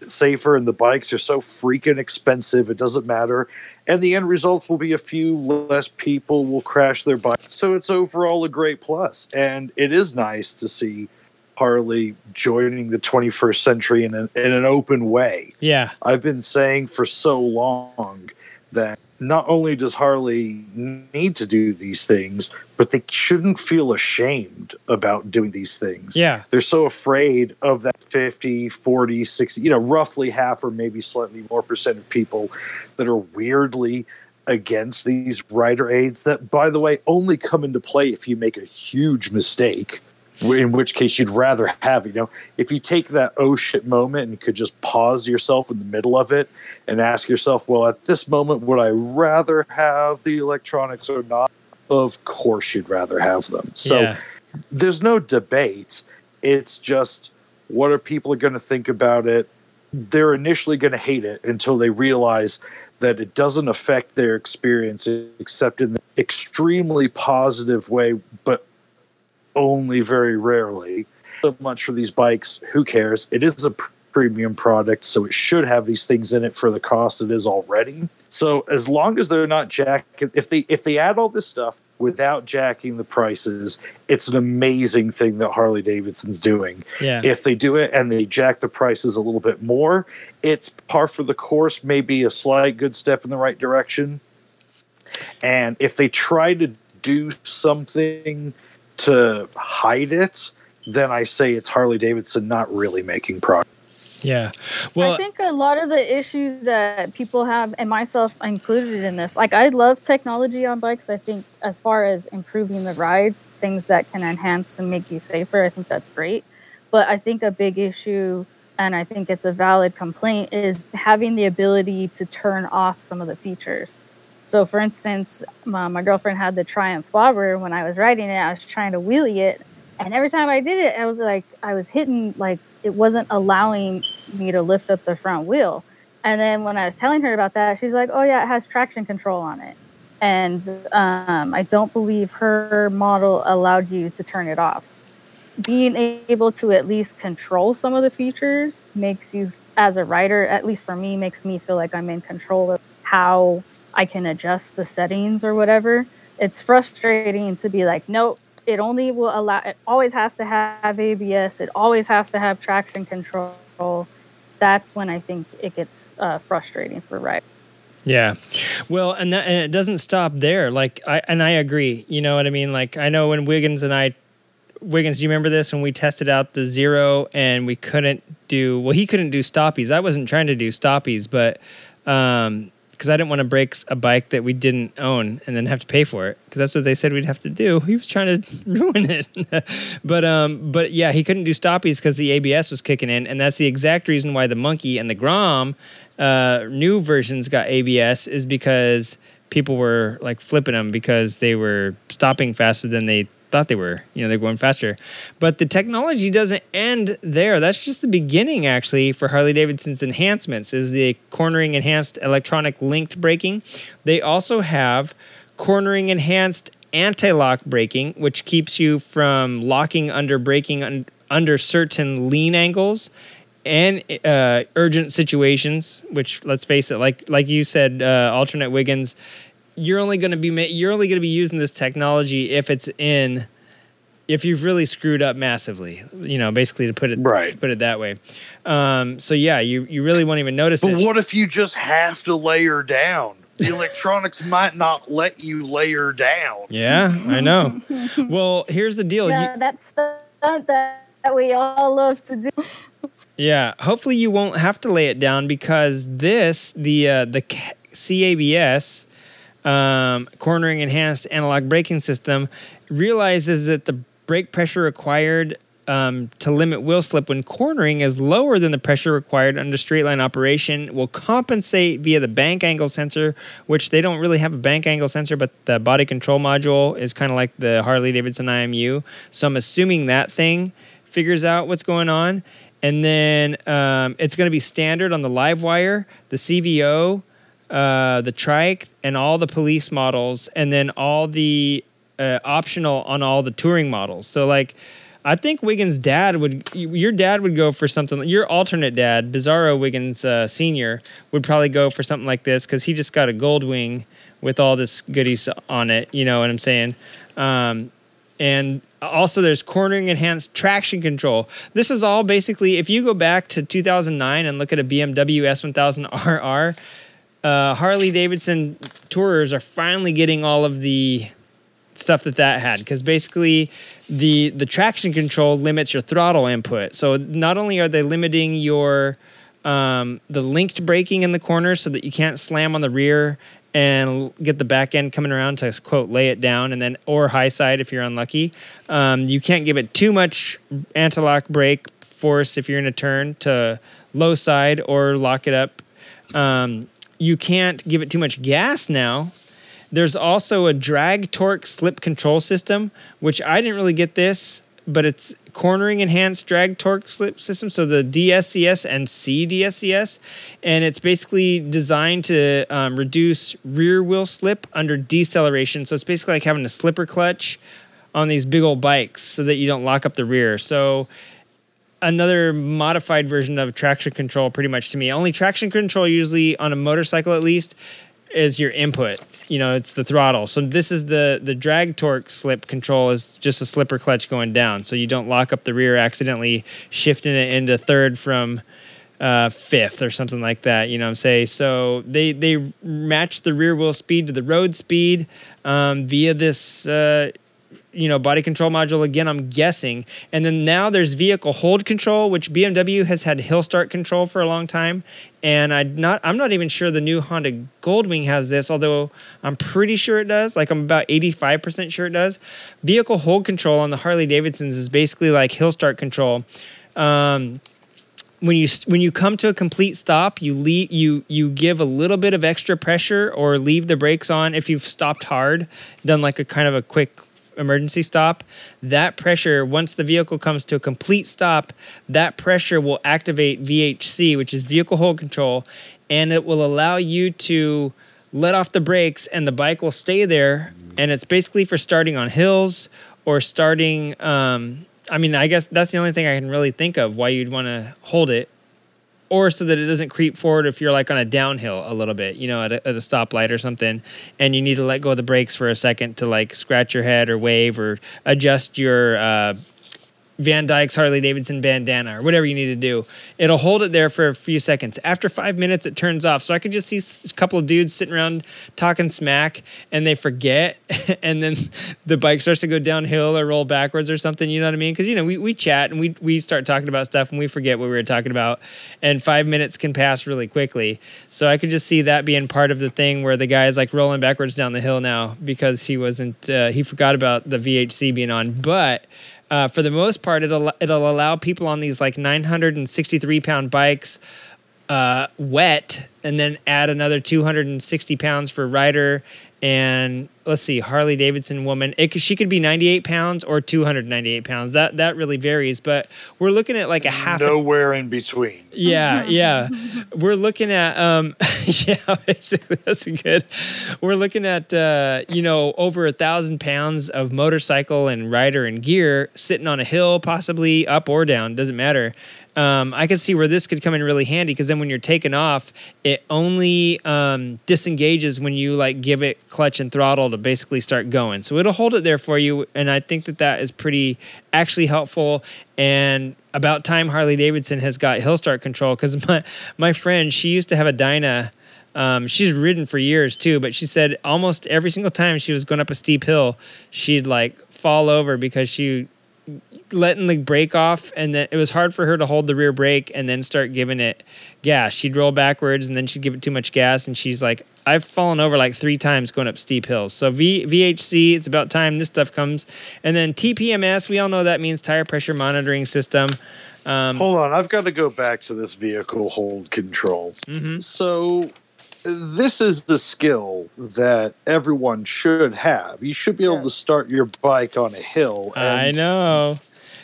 It's safer and the bikes are so freaking expensive it doesn't matter. And the end result will be a few less people will crash their bikes so it's overall a great plus and it is nice to see harley joining the 21st century in, an in an open way. Yeah. I've been saying for so long that not only does Harley need to do these things, but they shouldn't feel ashamed about doing these things. yeah They're so afraid of that 50, 40, 60, you know, roughly half or maybe slightly more percent of people that are weirdly against these rider aids that, by the way, only come into play if you make a huge mistake. In which case, you'd rather have, you know, if you take that oh shit moment and could just pause yourself in the middle of it and ask yourself, well, at this moment, would I rather have the electronics or not? Of course, you'd rather have them. So, yeah there's no debate. It's just what are people going to think about it? They're initially going to hate it until they realize that it doesn't affect their experience except in the extremely positive way, but only very rarely. So much for these bikes. Who cares? It is a pr- premium product, so it should have these things in it for the cost it is already. So as long as they're not jacking, if they if they add all this stuff without jacking the prices, it's an amazing thing that Harley Davidson's doing. yeah If they do it and they jack the prices a little bit more, it's par for the course, maybe a slight good step in the right direction. And if they try to do something to hide it, then I say it's Harley Davidson not really making progress. yeah well I think a lot of the issues that people have, and myself included in this, like I love technology on bikes. I think as far as improving the ride, things that can enhance and make you safer, I think that's great. But I think a big issue, and I think it's a valid complaint, is having the ability to turn off some of the features. So, for instance, my, my girlfriend had the Triumph Bobber. When I was riding it, I was trying to wheelie it, and every time I did it, I was like, I was hitting like it wasn't allowing me to lift up the front wheel. And then when I was telling her about that, she's like, "Oh yeah, it has traction control on it." And um, I don't believe her model allowed you to turn it off. being able to at least control some of the features makes you as a rider at least for me makes me feel like i'm in control of how i can adjust the settings or whatever it's frustrating to be like nope it only will allow it always has to have abs it always has to have traction control that's when i think it gets uh, frustrating for riders Yeah. Well, and that, and it doesn't stop there. Like I and I agree. You know what I mean? Like I know when Wiggins and I Wiggins, do you remember this when we tested out the zero and we couldn't do well he couldn't do stoppies. I wasn't trying to do stoppies, but um because I didn't want to break a bike that we didn't own and then have to pay for it because that's what they said we'd have to do. He was trying to ruin it, but um, but yeah, he couldn't do stoppies because the ABS was kicking in, and that's the exact reason why the Monkey and the Grom uh, new versions got ABS is because people were like flipping them because they were stopping faster than they thought they were. You know, they're going faster. But the technology doesn't end there. That's just the beginning, actually, for Harley Davidson's enhancements. Is the cornering enhanced electronic linked braking. They also have cornering enhanced anti-lock braking, which keeps you from locking under braking un- under certain lean angles and uh, urgent situations. Which, let's face it, like like you said, uh, alternate Wiggins, you're only going to be ma- you're only going to be using this technology if it's in if you've really screwed up massively. You know, basically to put it Right. to put it that way. Um, so yeah, you you really won't even notice But it. what if you just have to layer down? The electronics might not let you layer down. Yeah, I know. well, here's the deal. You- yeah that's stuff that, that we all love to do Yeah, hopefully you won't have to lay it down because this the uh, the CABS um, cornering enhanced anti-lock braking system realizes that the brake pressure required um, to limit wheel slip when cornering is lower than the pressure required under straight line operation will compensate via the bank angle sensor which they don't really have a bank angle sensor but the body control module is kind of like the harley davidson imu so i'm assuming that thing figures out what's going on. And then um, it's going to be standard on the live wire the cvo uh, the trike and all the police models and then all the uh, optional on all the touring models so like I think Wiggins' dad would, your dad would go for something. Your alternate dad, Bizarro Wiggins uh, Senior, would probably go for something like this because he just got a gold wing with all this goodies on it. You know what I'm saying? Um, and also, there's cornering enhanced traction control. This is all basically, if you go back to 2009 and look at a BMW S1000RR, uh, Harley Davidson tourers are finally getting all of the stuff that that had because basically the the traction control limits your throttle input. So not only are they limiting your um, the linked braking in the corner so that you can't slam on the rear and get the back end coming around to quote lay it down and then or high side if you're unlucky. Um, you can't give it too much anti-lock brake force if you're in a turn to low side or lock it up. Um, you can't give it too much gas now there's also a drag torque slip control system, which I didn't really get this, but it's cornering enhanced drag torque slip system. So the DSCS and CDSCS, and it's basically designed to um, reduce rear wheel slip under deceleration. So it's basically like having a slipper clutch on these big old bikes so that you don't lock up the rear. So another modified version of traction control pretty much to me. Only traction control usually on a motorcycle at least is your input. You know, it's the throttle. So this is the the drag torque slip control is just a slipper clutch going down, so you don't lock up the rear accidentally shifting it into third from uh, fifth or something like that. You know what I'm saying? So they they match the rear wheel speed to the road speed um, via this. Uh, you know body control module again i'm guessing. And then now there's vehicle hold control which bmw has had hill start control for a long time. And i not i'm not even sure the new honda goldwing has this although i'm pretty sure it does. Like i'm about 85% sure it does. Vehicle hold control on the harley davidsons is basically like hill start control. Um, when you when you come to a complete stop, you leave you you give a little bit of extra pressure or leave the brakes on if you've stopped hard, done like a kind of a quick emergency stop. That pressure, once the vehicle comes to a complete stop, that pressure will activate VHC, which is vehicle hold control, and it will allow you to let off the brakes and the bike will stay there. And it's basically for starting on hills or starting um, I mean, I guess that's the only thing I can really think of why you'd want to hold it, or so that it doesn't creep forward if you're like on a downhill a little bit, you know, at a, at a stoplight or something, and you need to let go of the brakes for a second to like scratch your head or wave or adjust your uh, Van Dyke's Harley Davidson bandana or whatever you need to do. It'll hold it there for a few seconds. After five minutes, it turns off. So I could just see a couple of dudes sitting around talking smack and they forget. and then the bike starts to go downhill or roll backwards or something. You know what I mean? Because, you know, we, we chat and we, we start talking about stuff and we forget what we were talking about. And five minutes can pass really quickly. So I could just see that being part of the thing where the guy is like rolling backwards down the hill now because he wasn't, uh, he forgot about the VHC being on. But uh, for the most part, it'll it'll allow people on these like 963 pound bikes uh, wet, and then add another 260 pounds for rider. And let's see, Harley Davidson woman, it she could be 98 pounds or 298 pounds. That that really varies, but we're looking at like a half. a- Nowhere in between. yeah, yeah. We're looking at um yeah, basically that's a good. We're looking at uh, you know, over a thousand pounds of motorcycle and rider and gear sitting on a hill, possibly up or down, doesn't matter. Um, I can see where this could come in really handy because then when you're taking off, it only um, disengages when you like give it clutch and throttle to basically start going. So it'll hold it there for you, and I think that that is pretty actually helpful. And about time Harley Davidson has got hill start control because my my friend she used to have a Dyna. Um, she's ridden for years too, but she said almost every single time she was going up a steep hill, she'd like fall over because she letting the brake off and then it was hard for her to hold the rear brake and then start giving it gas. She'd roll backwards and then she'd give it too much gas and she's like, I've fallen over like three times going up steep hills. So v- VHC, it's about time this stuff comes. And then TPMS, we all know that means tire pressure monitoring system. Um, Hold on, I've got to go back to this vehicle hold control. mhm. So, this is the skill that everyone should have. You should be able to start your bike on a hill. I know.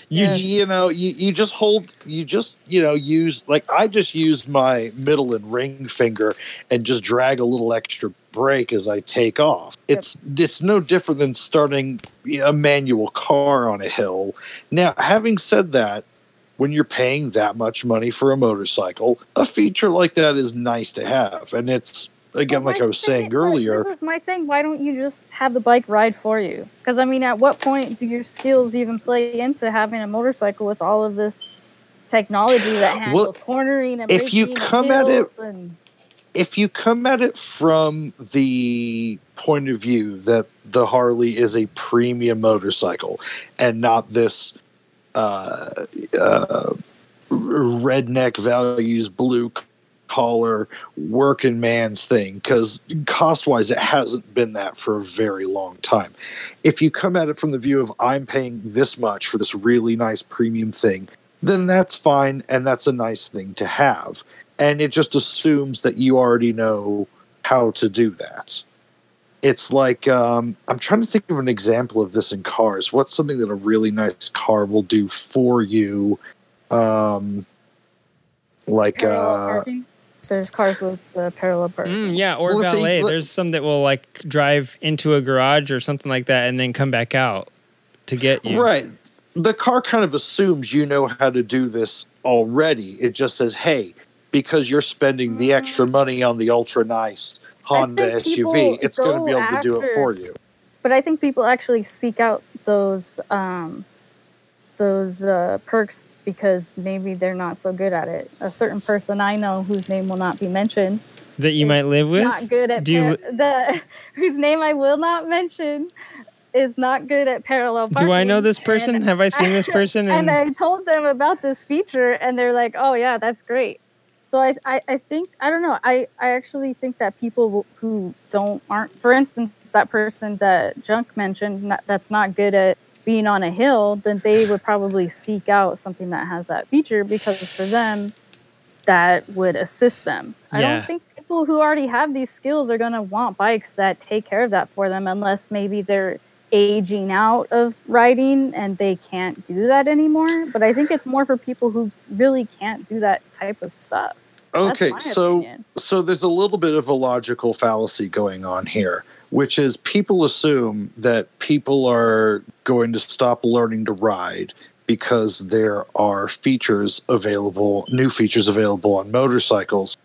You Yes. you know you, you just hold you just you know use like I just use my middle and ring finger and just drag a little extra brake as I take off. It's it's no different than starting a manual car on a hill. Now, having said that, when you're paying that much money for a motorcycle, a feature like that is nice to have, and it's again like I was saying earlier. This is my thing. Why don't you just have the bike ride for you? Because I mean, at what point do your skills even play into having a motorcycle with all of this technology that handles cornering and if you come at it- and if you come at it from the point of view that the Harley is a premium motorcycle and not this uh, uh, redneck values blue collar working man's thing because cost wise it hasn't been that for a very long time. If you come at it from the view of i'm paying this much for this really nice premium thing then that's fine and that's a nice thing to have. And it just assumes that you already know how to do that it's like um, i'm trying to think of an example of this in cars what's something that a really nice car will do for you um, like parallel uh, parking. There's cars with uh, parallel parking. Mm, yeah, or Well, let's say- valet. let- There's some that will like drive into a garage or something like that and then come back out to get you. Right. The car kind of assumes you know how to do this already. It just says, hey, because you're spending the extra money on the ultra nice Honda think SUV, it's going to be able to do it for you. But I think people actually seek out those um, those uh, perks because maybe they're not so good at it. A certain person I know whose name will not be mentioned That you might live with. not good at Do you- par- the whose name I will not mention is not good at parallel parking. Do I know this person? And- Have I seen this person? and And I told them about this feature, and they're like, "Oh yeah, that's great." So I, I, I think I don't know. I, I actually think that people who- don't aren't, for instance, that person that Junk mentioned, not, that's not good at being on a hill, then they would probably seek out something that has that feature because for them, that would assist them. I don't think people who already have these skills are going to want bikes that take care of that for them unless maybe they're aging out of riding and they can't do that anymore. But I think it's more for people who really can't do that type of stuff. Okay, so opinion. so there's a little bit of a logical fallacy going on here, which is people assume that people are going to stop learning to ride because there are features available, new features available on motorcycles.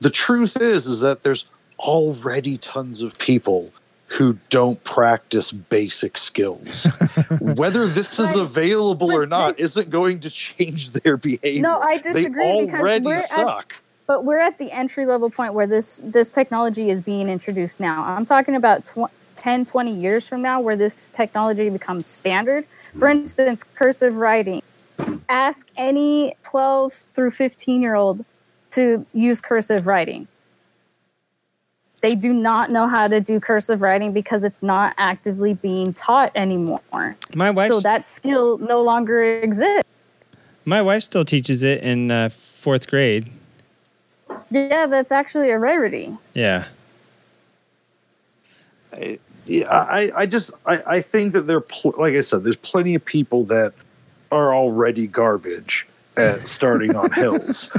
The truth is is that there's already tons of people who don't practice basic skills. Whether this is But- available but or not this- isn't going to change their behavior. No, I they disagree because already we're at- suck. But we're at the entry level point where this this technology is being introduced now. I'm talking about tw- 10, 20 years from now where this technology becomes standard. For hmm. instance, cursive writing. Ask any 12 through 15 year old to use cursive writing. They do not know how to do cursive writing because it's not actively being taught anymore. My wife, So that skill no longer exists. my wife still teaches it in uh, fourth grade. Yeah, that's actually a rarity. Yeah. yeah, I, I just I, I think that there, pl- like I said, there's plenty of people that are already garbage at starting on hills,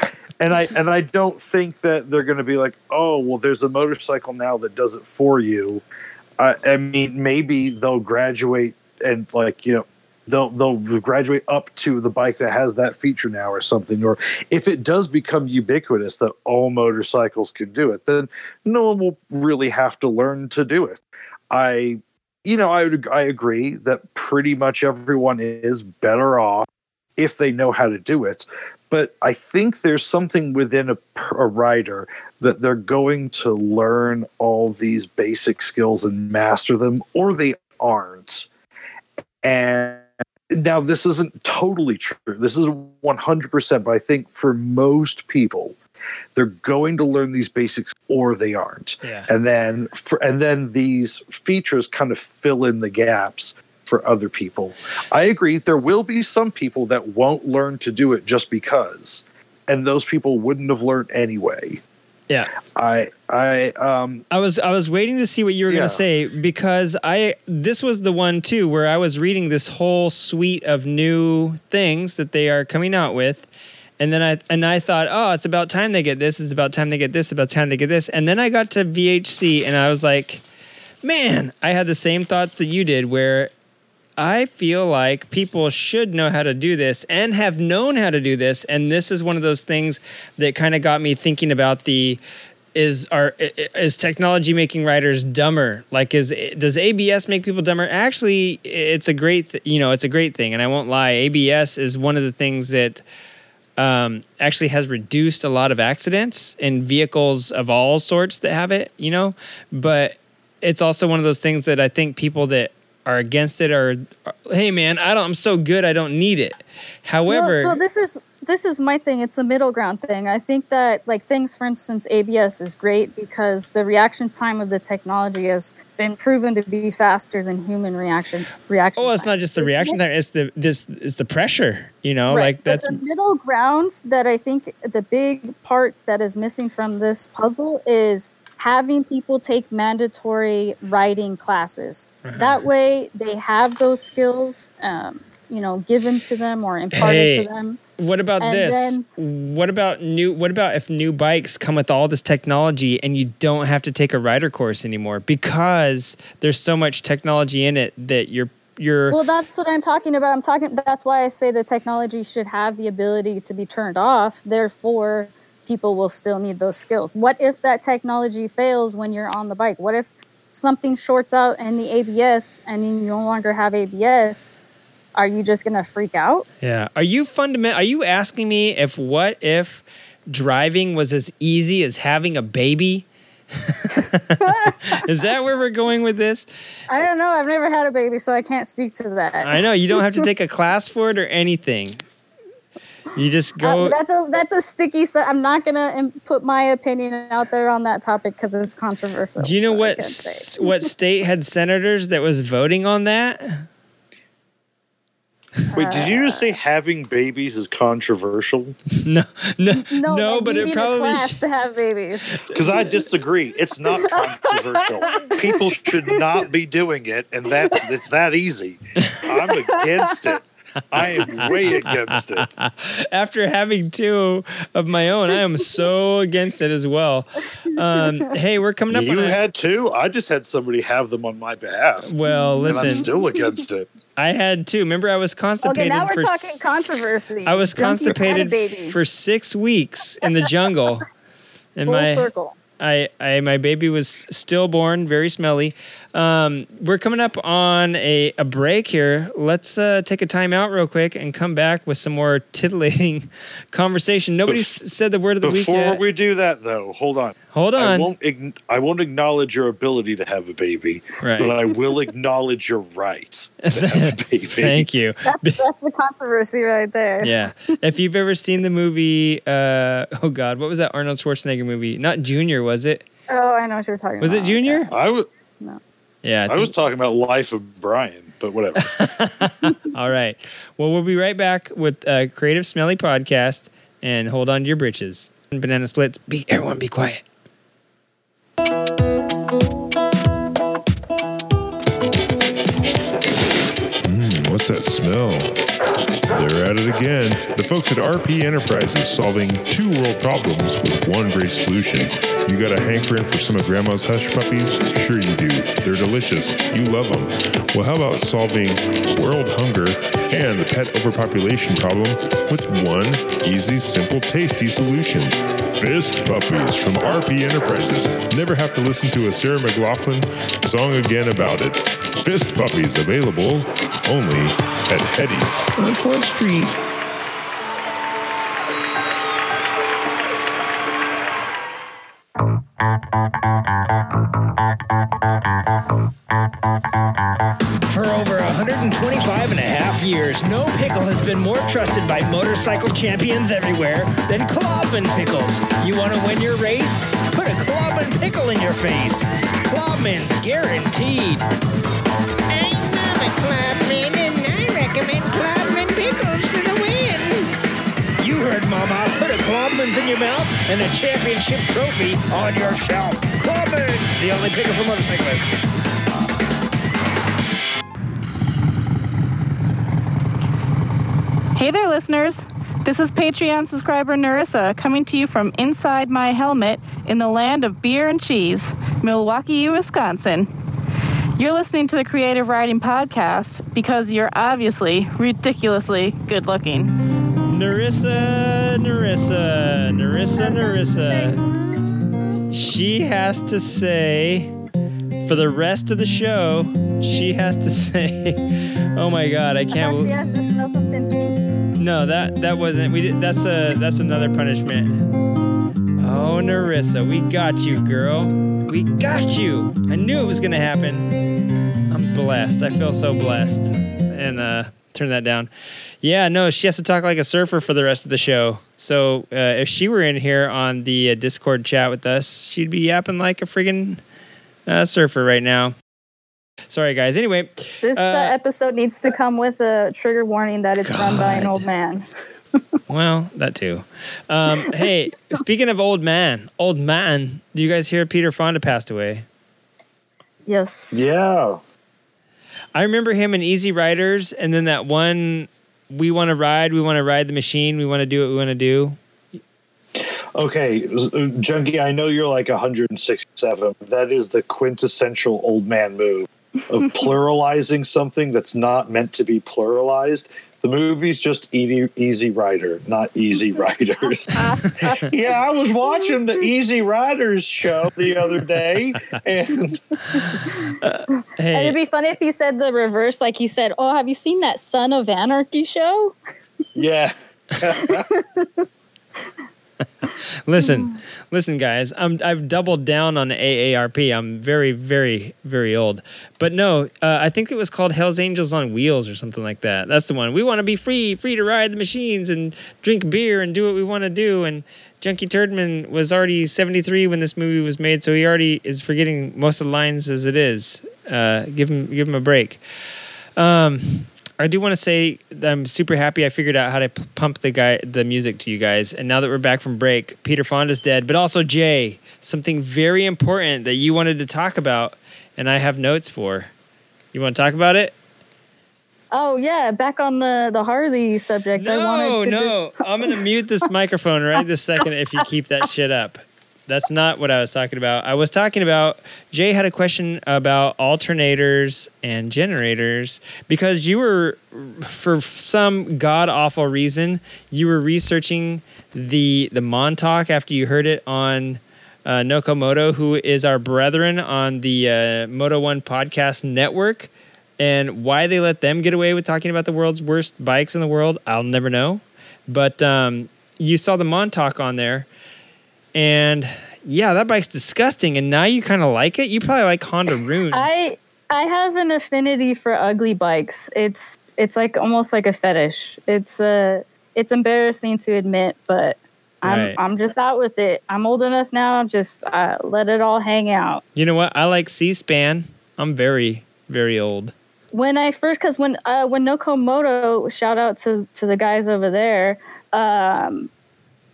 and I and I don't think that they're going to be like, oh, well, there's a motorcycle now that does it for you. I, I mean, maybe they'll graduate and like you know. They'll, they'll graduate up to the bike that has that feature now or something or if it does become ubiquitous that all motorcycles can do it then no one will really have to learn to do it I, you know, I would I agree that pretty much everyone is better off if they know how to do it. But I think there's something within a, a rider that they're going to learn all these basic skills and master them, or they aren't. And now this isn't totally true. This isn't 100%, but I think for most people, they're going to learn these basics or they aren't Yeah. and then for and then these features kind of fill in the gaps for other people i agree there will be some people that won't learn to do it just because and those people wouldn't have learned anyway Yeah. i i um I was I was waiting to see what you were Yeah. going to say because I this was the one too where I was reading this whole suite of new things that they are coming out with and then I and I thought, "Oh, it's about time they get this. It's about time they get this. It's about time they get this." And then I got to VHC and I was like, "Man, I had the same thoughts that you did where I feel like people should know how to do this and have known how to do this. And this is one of those things that kind of got me thinking about the is i- is technology making riders dumber? Like is does ABS make people dumber? Actually, it's a great th- you know it's a great thing, and I won't lie. ABS is one of the things that um, actually has reduced a lot of accidents in vehicles of all sorts that have it. You know, but it's also one of those things that I think people that are against it are, hey man, I don't I'm so good I don't need it. However, well, so this is this is my thing. It's a middle ground thing. I think that like things, for instance, ABS is great because the reaction time of the technology has been proven to be faster than human reaction reaction. oh, it's time. not just the reaction time; it's the this it's the pressure. You know, Right. like But that's the middle ground that I think the big part that is missing from this puzzle is having people take mandatory riding classes. Uh-huh. That way, they have those skills, um, you know, given to them or imparted Hey. to them. What about And this? what about new? What about if new bikes come with all this technology and you don't have to take a rider course anymore because there's so much technology in it that you're you're Well, that's what I'm talking about. I'm talking. That's why I say the technology should have the ability to be turned off. Therefore, people will still need those skills. What if that technology fails when you're on the bike? What if something shorts out in the ABS and you no longer have ABS? Are you just gonna freak out? yeah. Are you fundament? Are you asking me if what if driving was as easy as having a baby? Is that where we're going with this? I don't know. I've never had a baby, so I can't speak to that. I know you don't have to take a class for it or anything. You just Uh, go. that's a that's a sticky. So I'm not gonna put my opinion out there on that topic because it's controversial. Do you know so what s- what state had senators that was voting on that? wait did you just say having babies is controversial No, no, No, no, but you it need probably. a class to have babies. because i disagree it's not controversial people should not be doing it and that's it's that easy i'm against it i am way against it After having two of my own, I am so against it as well. Um, hey, we're coming up You on. A, had two. I just had somebody have them on my behalf, well, and I'm listen, still against it. I had two. Remember, I was constipated. Okay, constipated now we're for. talking s- controversy. I was Junkie's constipated for six weeks in the jungle, and full my circle. I, I my baby was stillborn, very smelly. Um, we're coming up on a, a break here. Let's uh, take a time out real quick and come back with some more titillating conversation. Nobody Bef- said the word of the week Before we do that, though, hold on. Hold I on. won't. Ign- I won't acknowledge your ability to have a baby, Right. but I will acknowledge your right to have a baby. Thank you. That's that's the controversy right there. Yeah. if you've ever seen the movie, uh, oh God, what was that Arnold Schwarzenegger movie? Not Junior, was it? Oh, I know what you're talking Was about. it Junior? I was. Yeah. I was talking about Life of Brian, but whatever. All right. Well, we'll be right back with uh, Creative Smelly Podcast and hold on to your britches. Banana splits. Be everyone be quiet. What's that smell? They're at it again. The folks at RP Enterprises solving two world problems with one great solution. You got a hankering for some of Grandma's hush puppies? Sure you do. They're delicious. You love them. Well, how about solving world hunger and the pet overpopulation problem with one easy, simple, tasty solution? Fist Puppies from RP Enterprises. Never have to listen to a Sarah McLachlan song again about it. Fist Puppies available only at Hetty's on Clark Street. For over 125 and a half years, no pickle has been more trusted by motorcycle champions everywhere than Klobman Pickles. You want to win your race? Put a Klobman pickle in your face. Klobman's guaranteed. I'm Mama Klobman, and I recommend Klobman Pickles for the win. You heard, Mama. Put a Klobman's in your mouth and a championship trophy on your shelf. Klobman's, the only pickle for motorcyclists. Hey there, listeners. This is Patreon subscriber Narissa coming to you from inside my helmet in the land of beer and cheese, Milwaukee, Wisconsin. You're listening to the Creative Riding Podcast because you're obviously ridiculously good looking. Narissa, Narissa, Narissa, Narissa. She has to say, for the rest of the show, she has to say, "Oh my God, I I can't." thought she has to smell something stinky. No, that that wasn't. We did. That's a that's another punishment. Oh, Narissa, we got you, girl. We got you. I knew it was gonna happen. I'm blessed. I feel so blessed. And uh, turn that down. Yeah, no, she has to talk like a surfer for the rest of the show. So uh, if she were in here on the uh, Discord chat with us, she'd be yapping like a friggin' uh, surfer right now. Sorry, guys. Anyway, This uh, Uh, episode needs to come with a trigger warning that it's run by an old man. Well, that too. Um, hey, speaking of old man, old man, do you guys hear Peter Fonda passed away? Yes. yeah. I remember him in Easy Riders, and then that one, "We want to ride, we want to ride the machine, we want to do what we want to do." Okay, uh, Junkie, I know you're like 167. That is the quintessential old man move of pluralizing something that's not meant to be pluralized. The movie's just Easy, easy Rider, not Easy Riders. yeah, I was watching the Easy Riders show the other day, and And Hey, it'd be funny if he said the reverse, like he said, "Oh, have you seen that Son of Anarchy show?" yeah, listen, listen, guys. I'm I've doubled down on AARP. I'm very, very, very old. But no, uh, I think it was called Hell's Angels on Wheels or something like that. That's the one. We want to be free, free to ride the machines and drink beer and do what we want to do. And Junkie Turdman was already 73 when this movie was made, so he already is forgetting most of the lines as it is. Uh, give him, give him a break. Um, I do want to say that I'm super happy I figured out how to p- pump the guy the music to you guys. And now that we're back from break, Peter Fonda's dead, but also Jay, something very important that you wanted to talk about, and I have notes for. You want to talk about it? Oh yeah, back on the the Harley subject. I No, wanted to no. I'm gonna mute this microphone right this second if you keep that shit up. That's not what I was talking about. I was talking about Jay had a question about alternators and generators because you were, for some god awful reason, you were researching the the Montauk after you heard it on uh, Nokomoto, who is our brethren on the uh, Moto One Podcast Network. And why they let them get away with talking about the world's worst bikes in the world, I'll never know. But um, you saw the Montauk on there, and yeah, that bike's disgusting. And now you kind of like it. You probably like Honda Rune. I I have an affinity for ugly bikes. It's it's like almost like a fetish. It's uh it's embarrassing to admit, but I'm Right. I'm just out with it. I'm old enough now. Just uh, let it all hang out. You know what? I like C-SPAN. I'm very, very old. when I first, because when uh, when Nokomoto, shout out to to the guys over there. Um,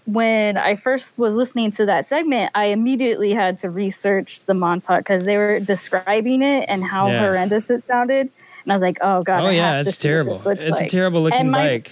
when I first was listening to that segment, I immediately had to research the Montauk because they were describing it and how Yeah. horrendous it sounded, and I was like, "Oh God!" oh I yeah, it's terrible. It's like. a terrible looking And my- bike.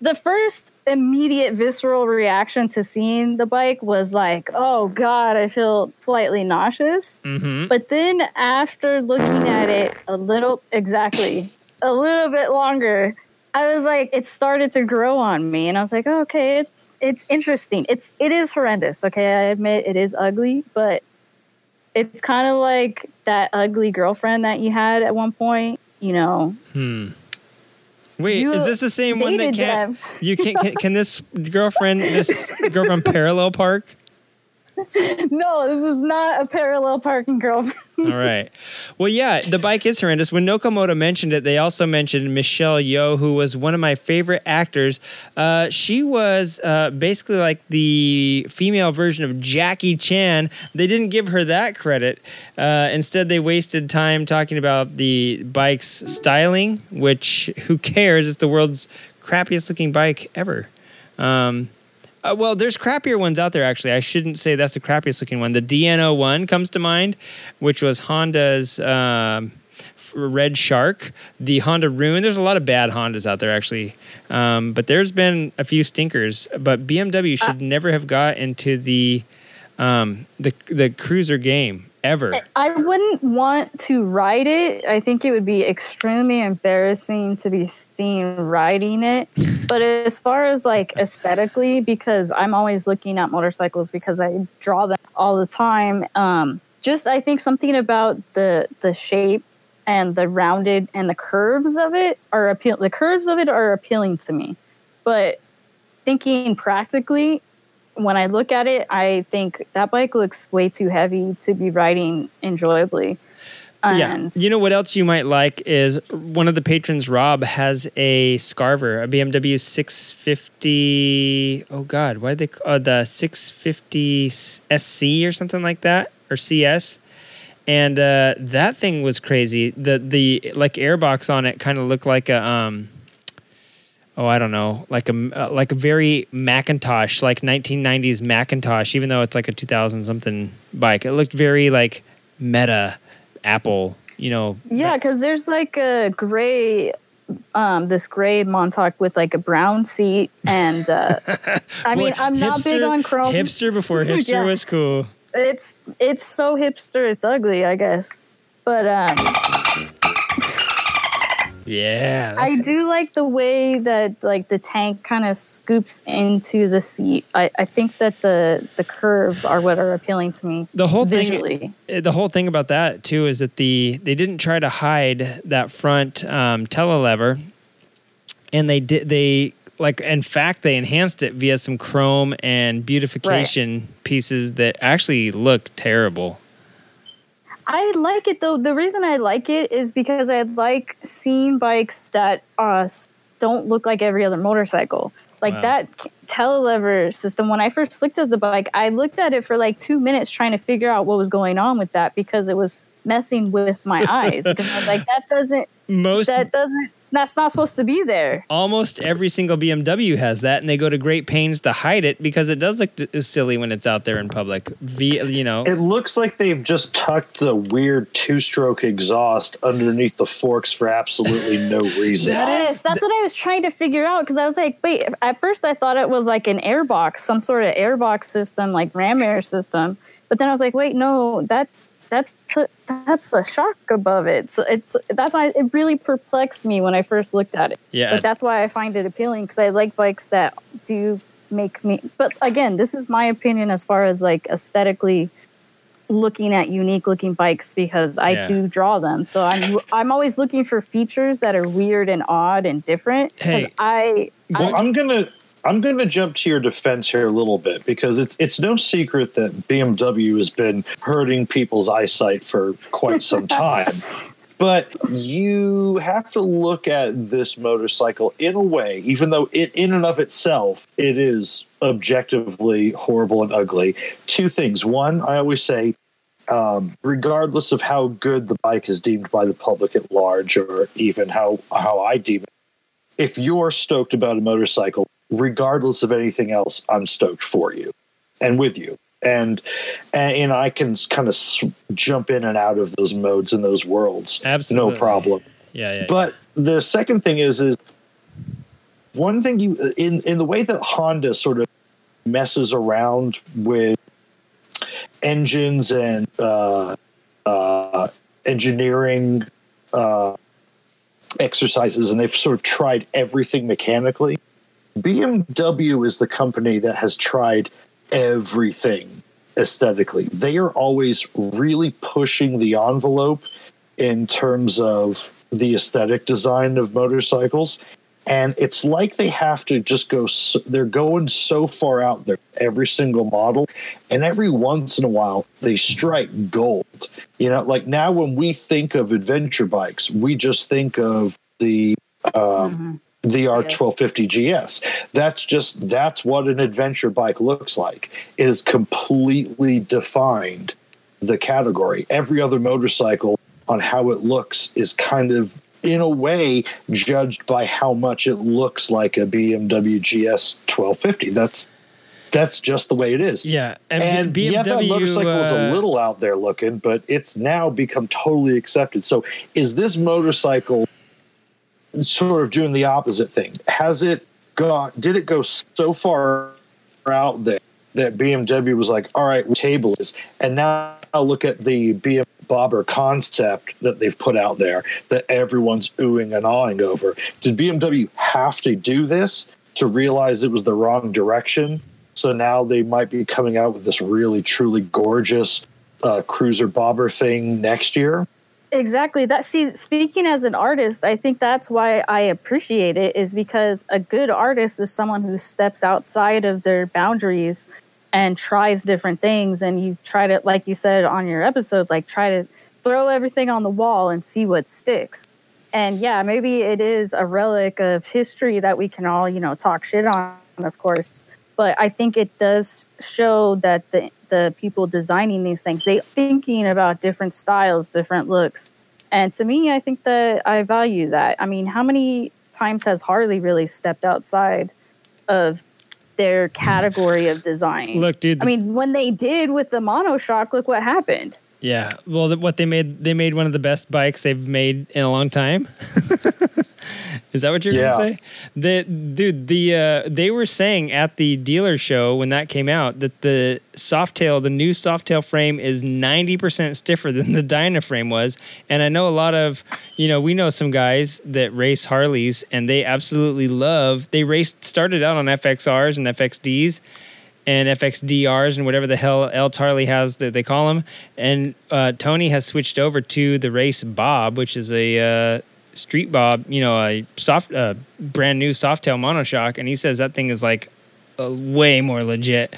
The first immediate visceral reaction to seeing the bike was like, "Oh God!" I feel slightly nauseous. Mm-hmm. But then after looking at it a little exactly a little bit longer, I was like, it started to grow on me, and I was like, oh, okay, it's interesting. It's it is horrendous. Okay, I admit it is ugly, but it's kind of like that ugly girlfriend that you had at one point. You know, Hmm. Wait, You is this the same one that can't? them. You can, can can this girlfriend this girlfriend parallel park? no, this is not a parallel parking girlfriend. All right. Well, yeah, the bike is horrendous. When Nokomoto mentioned it, they also mentioned Michelle Yeoh, who was one of my favorite actors. Uh, she was uh, basically like the female version of Jackie Chan. They didn't give her that credit. Uh, instead, they wasted time talking about the bike's styling, which who cares? It's the world's crappiest looking bike ever. Um, uh, well, there's crappier ones out there, actually. I shouldn't say that's the crappiest looking one. The DN-01 comes to mind, which was Honda's um, Red Shark. The Honda Rune, there's a lot of bad Hondas out there, actually. Um, but there's been a few stinkers. But BMW should never have got into the, um, the, the cruiser game, ever. I wouldn't want to ride it. I think it would be extremely embarrassing to be seen riding it. But as far as like aesthetically, because I'm always looking at motorcycles because I draw them all the time. Um, just I think something about the the shape and the rounded and the curves of it are appeal. The curves of it are appealing to me, but thinking practically, when I look at it, I think that bike looks way too heavy to be riding enjoyably. Yeah. You know what else you might like is one of the patrons, Rob, has a Scarver, a BMW 650. Oh God, why did they? Uh, the 650 SC or something like that, or CS. And uh, that thing was crazy. The the like airbox on it kind of looked like a um. Oh, I don't know, like a uh, like a very Macintosh, like 1990s Macintosh, even though it's like a 2000 something bike. It looked very like meta Apple, you know. yeah, because there's like a gray, um, this gray Montauk with like a brown seat, and uh, I mean, I'm not big on chrome. Hipster before hipster Yeah. was cool. It's it's so hipster, it's ugly, I guess. But um, Yeah. I do like the way that like the tank kind of scoops into the seat. I, I think that the the curves are what are appealing to me the whole thing visually. Uh, the whole thing about that too is that the they didn't try to hide that front um, telelever, and they did they like in fact they enhanced it via some chrome and beautification pieces that actually look terrible. I like it though. The reason I like it is because I like seeing bikes that uh, don't look like every other motorcycle. Like Wow. that telelever system. When I first looked at the bike, I looked at it for like two minutes trying to figure out what was going on with that because it was messing with my eyes. Because I was like, that doesn't Most that doesn't that's not supposed to be there. Almost every single BMW has that, and they go to great pains to hide it because it does look t- uh, silly when it's out there in public. V, you know, It looks like they've just tucked the weird two-stroke exhaust underneath the forks for absolutely no reason. yes, that's what I was trying to figure out because I was like, wait. At first, I thought it was like an airbox, some sort of airbox system, like ram air system. But then I was like, wait, no, that that's that's a shock above it. So it's that's why it really perplexed me when I first looked at it. Yeah. but that's why I find it appealing because I like bikes that do make me. But again, this is my opinion as far as like aesthetically looking at unique looking bikes because I Yeah. do draw them. So I'm I'm always looking for features that are weird and odd and different because Hey. I Well, I- I'm gonna I'm gonna jump to your defense here a little bit because it's it's no secret that BMW has been hurting people's eyesight for quite some time. But you have to look at this motorcycle in a way, even though it in and of itself it is objectively horrible and ugly. Two things. One, I always say, um, regardless of how good the bike is deemed by the public at large, or even how how I deem it, if you're stoked about a motorcycle, regardless of anything else, I'm stoked for you and with you. And and, and I can kind of jump in and out of those modes and those worlds, Absolutely. no problem. yeah, yeah. But the second thing is is one thing you in in the way that Honda sort of messes around with engines and uh, uh, engineering uh, exercises, and they've sort of tried everything mechanically. BMW is the company that has tried everything aesthetically. They are always really pushing the envelope in terms of the aesthetic design of motorcycles. And it's like they have to just go, so, they're going so far out there, every single model. And every once in a while, they strike gold. You know, like now when we think of adventure bikes, we just think of the, um, the R1250 GS. That's just that's what an adventure bike looks like. It has completely defined the category. Every other motorcycle on how it looks is kind of in a way judged by how much it looks like a BMW GS 1250. That's that's just the way it is. Yeah, and, And, B- yeah, that BMW motorcycle was a uh, little out there looking, but it's now become totally accepted. So, is this motorcycle sort of doing the opposite thing? Has it got? Did it go so far out there that BMW was like, "All right, table is," and now I look at the BMW bobber concept that they've put out there that everyone's oohing and awing over. Did BMW have to do this to realize it was the wrong direction? So now they might be coming out with this really truly gorgeous uh, cruiser bobber thing next year. Exactly. That see, speaking as an artist, I think that's why I appreciate it is because a good artist is someone who steps outside of their boundaries and tries different things and you try to like you said on your episode like try to throw everything on the wall and see what sticks. And yeah, maybe it is a relic of history that we can all, you know, talk shit on, of course. But I think it does show that the the people designing these things, they thinking about different styles, different looks. And to me, I think that I value that. I mean, how many times has Harley really stepped outside of their category of design? Look, dude, I mean, when they did with the monoshock, look what happened. Yeah. Well, what they made, they made one of the best bikes they've made in a long time. Is that what you're Yeah. gonna say? The dude, the uh, they were saying at the dealer show when that came out that the Softail, the new Softail frame, is ninety percent stiffer than the Dyna frame was. And I know a lot of, you know, we know some guys that race Harleys, and they absolutely love. They raced, started out on FXRs and FXDs, and FXDRs and whatever the hell else Harley has that they call them. And uh, Tony has switched over to the race Bob, which is a uh, street Bob, you know, a soft, uh, brand new Softail monoshock, and he says that thing is like uh, way more legit.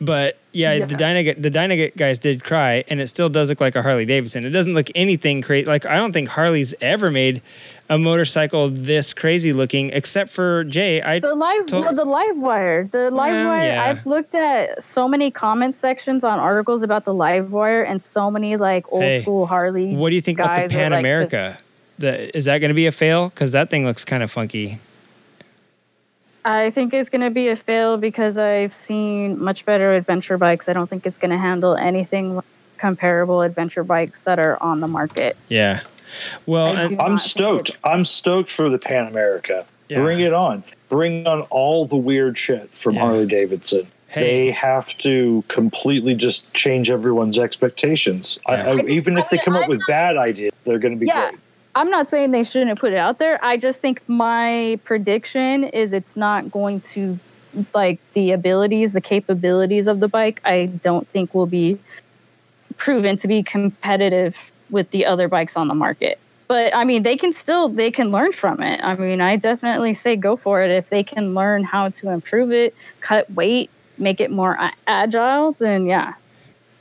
But yeah, the Dyna the Dyna guys did cry, and it still does look like a Harley Davidson. It doesn't look anything crazy. Like I don't think Harley's ever made a motorcycle this crazy looking, except for Jay. I The live, to- well, the live wire, the live Well, wire. yeah. I've looked at so many comment sections on articles about the live wire, and so many like old Hey, school Harley. What do you think about the Pan like, America? The is that going to be a fail? Because that thing looks kind of funky. I think it's going to be a fail because I've seen much better adventure bikes. I don't think it's going to handle anything like comparable adventure bikes that are on the market. Yeah. Well, and, I'm stoked. I'm stoked for the Pan America. Yeah. Bring it on. Bring on all the weird shit from Yeah. Harley Davidson. Hey. They have to completely just change everyone's expectations. I, Yeah. I, even if they come up with bad ideas, they're going to be Yeah. great. I'm not saying they shouldn't put it out there. I just think my prediction is it's not going to like the abilities, the capabilities of the bike. I don't think will be proven to be competitive with the other bikes on the market. But I mean, they can still they can learn from it. I mean, I definitely say go for it if they can learn how to improve it, cut weight, make it more agile. Then yeah,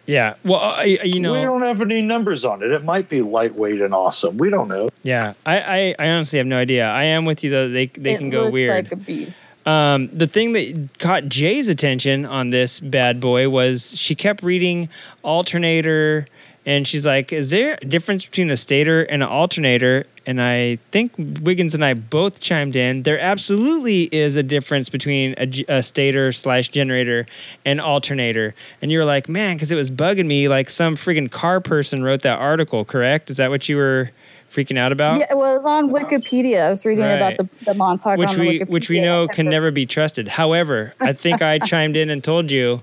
yeah. Well, I, I- you know, we don't have any numbers on it. It might be lightweight and awesome. We don't know. yeah. I, I, I honestly have no idea. I am with you though. They they it can go looks weird. like a beast. Um, the thing that caught Jay's attention on this bad boy was she kept reading alternator, and she's like, "Is there a difference between a stator and an alternator?" And I think Wiggins and I both chimed in. There absolutely is a difference between a stator slash generator and alternator. And you were like, "Man," because it was bugging me. Like some friggin' car person wrote that article. Correct? Is that what you were freaking out about? Yeah, well, it was on Wikipedia. I was reading Right. about the, the Montauk which we which we know can never be trusted. However, I think I chimed in and told you,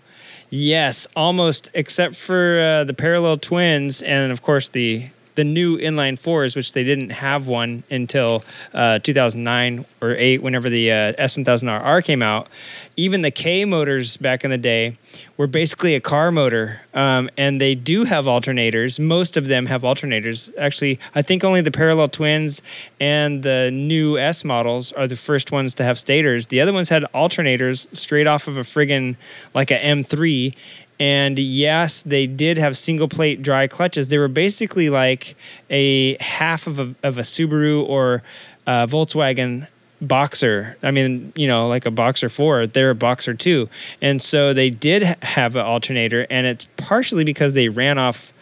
yes, almost except for uh, the parallel twins and of course the the new inline fours, which they didn't have one until uh, 2009 or eight, whenever the uh, S1000RR came out. Even the K motors back in the day were basically a car motor, um, and they do have alternators. Most of them have alternators. Actually, I think only the parallel twins and the new S models are the first ones to have stators. The other ones had alternators straight off of a friggin' like a M3. And yes, they did have single plate dry clutches. They were basically like a half of a, of a Subaru or uh, Volkswagen Boxer. I mean, you know, like a Boxer 4, they're a Boxer 2. And so they did have an alternator, and it's partially because they ran off.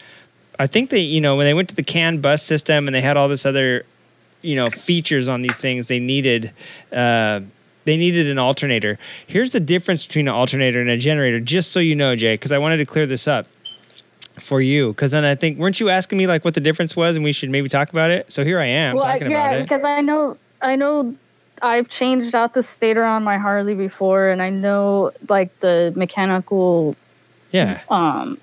I think they, you know, when they went to the CAN bus system and they had all this other, you know, features on these things, they needed. Uh, they needed an alternator. Here's the difference between an alternator and a generator, just so you know, Jay, because I wanted to clear this up for you. Because then I think, weren't you asking me like what the difference was, and we should maybe talk about it? So here I am well, I, talking yeah, about it. Yeah, because I know, I know, I've changed out the stator on my Harley before, and I know like the mechanical Yeah, um,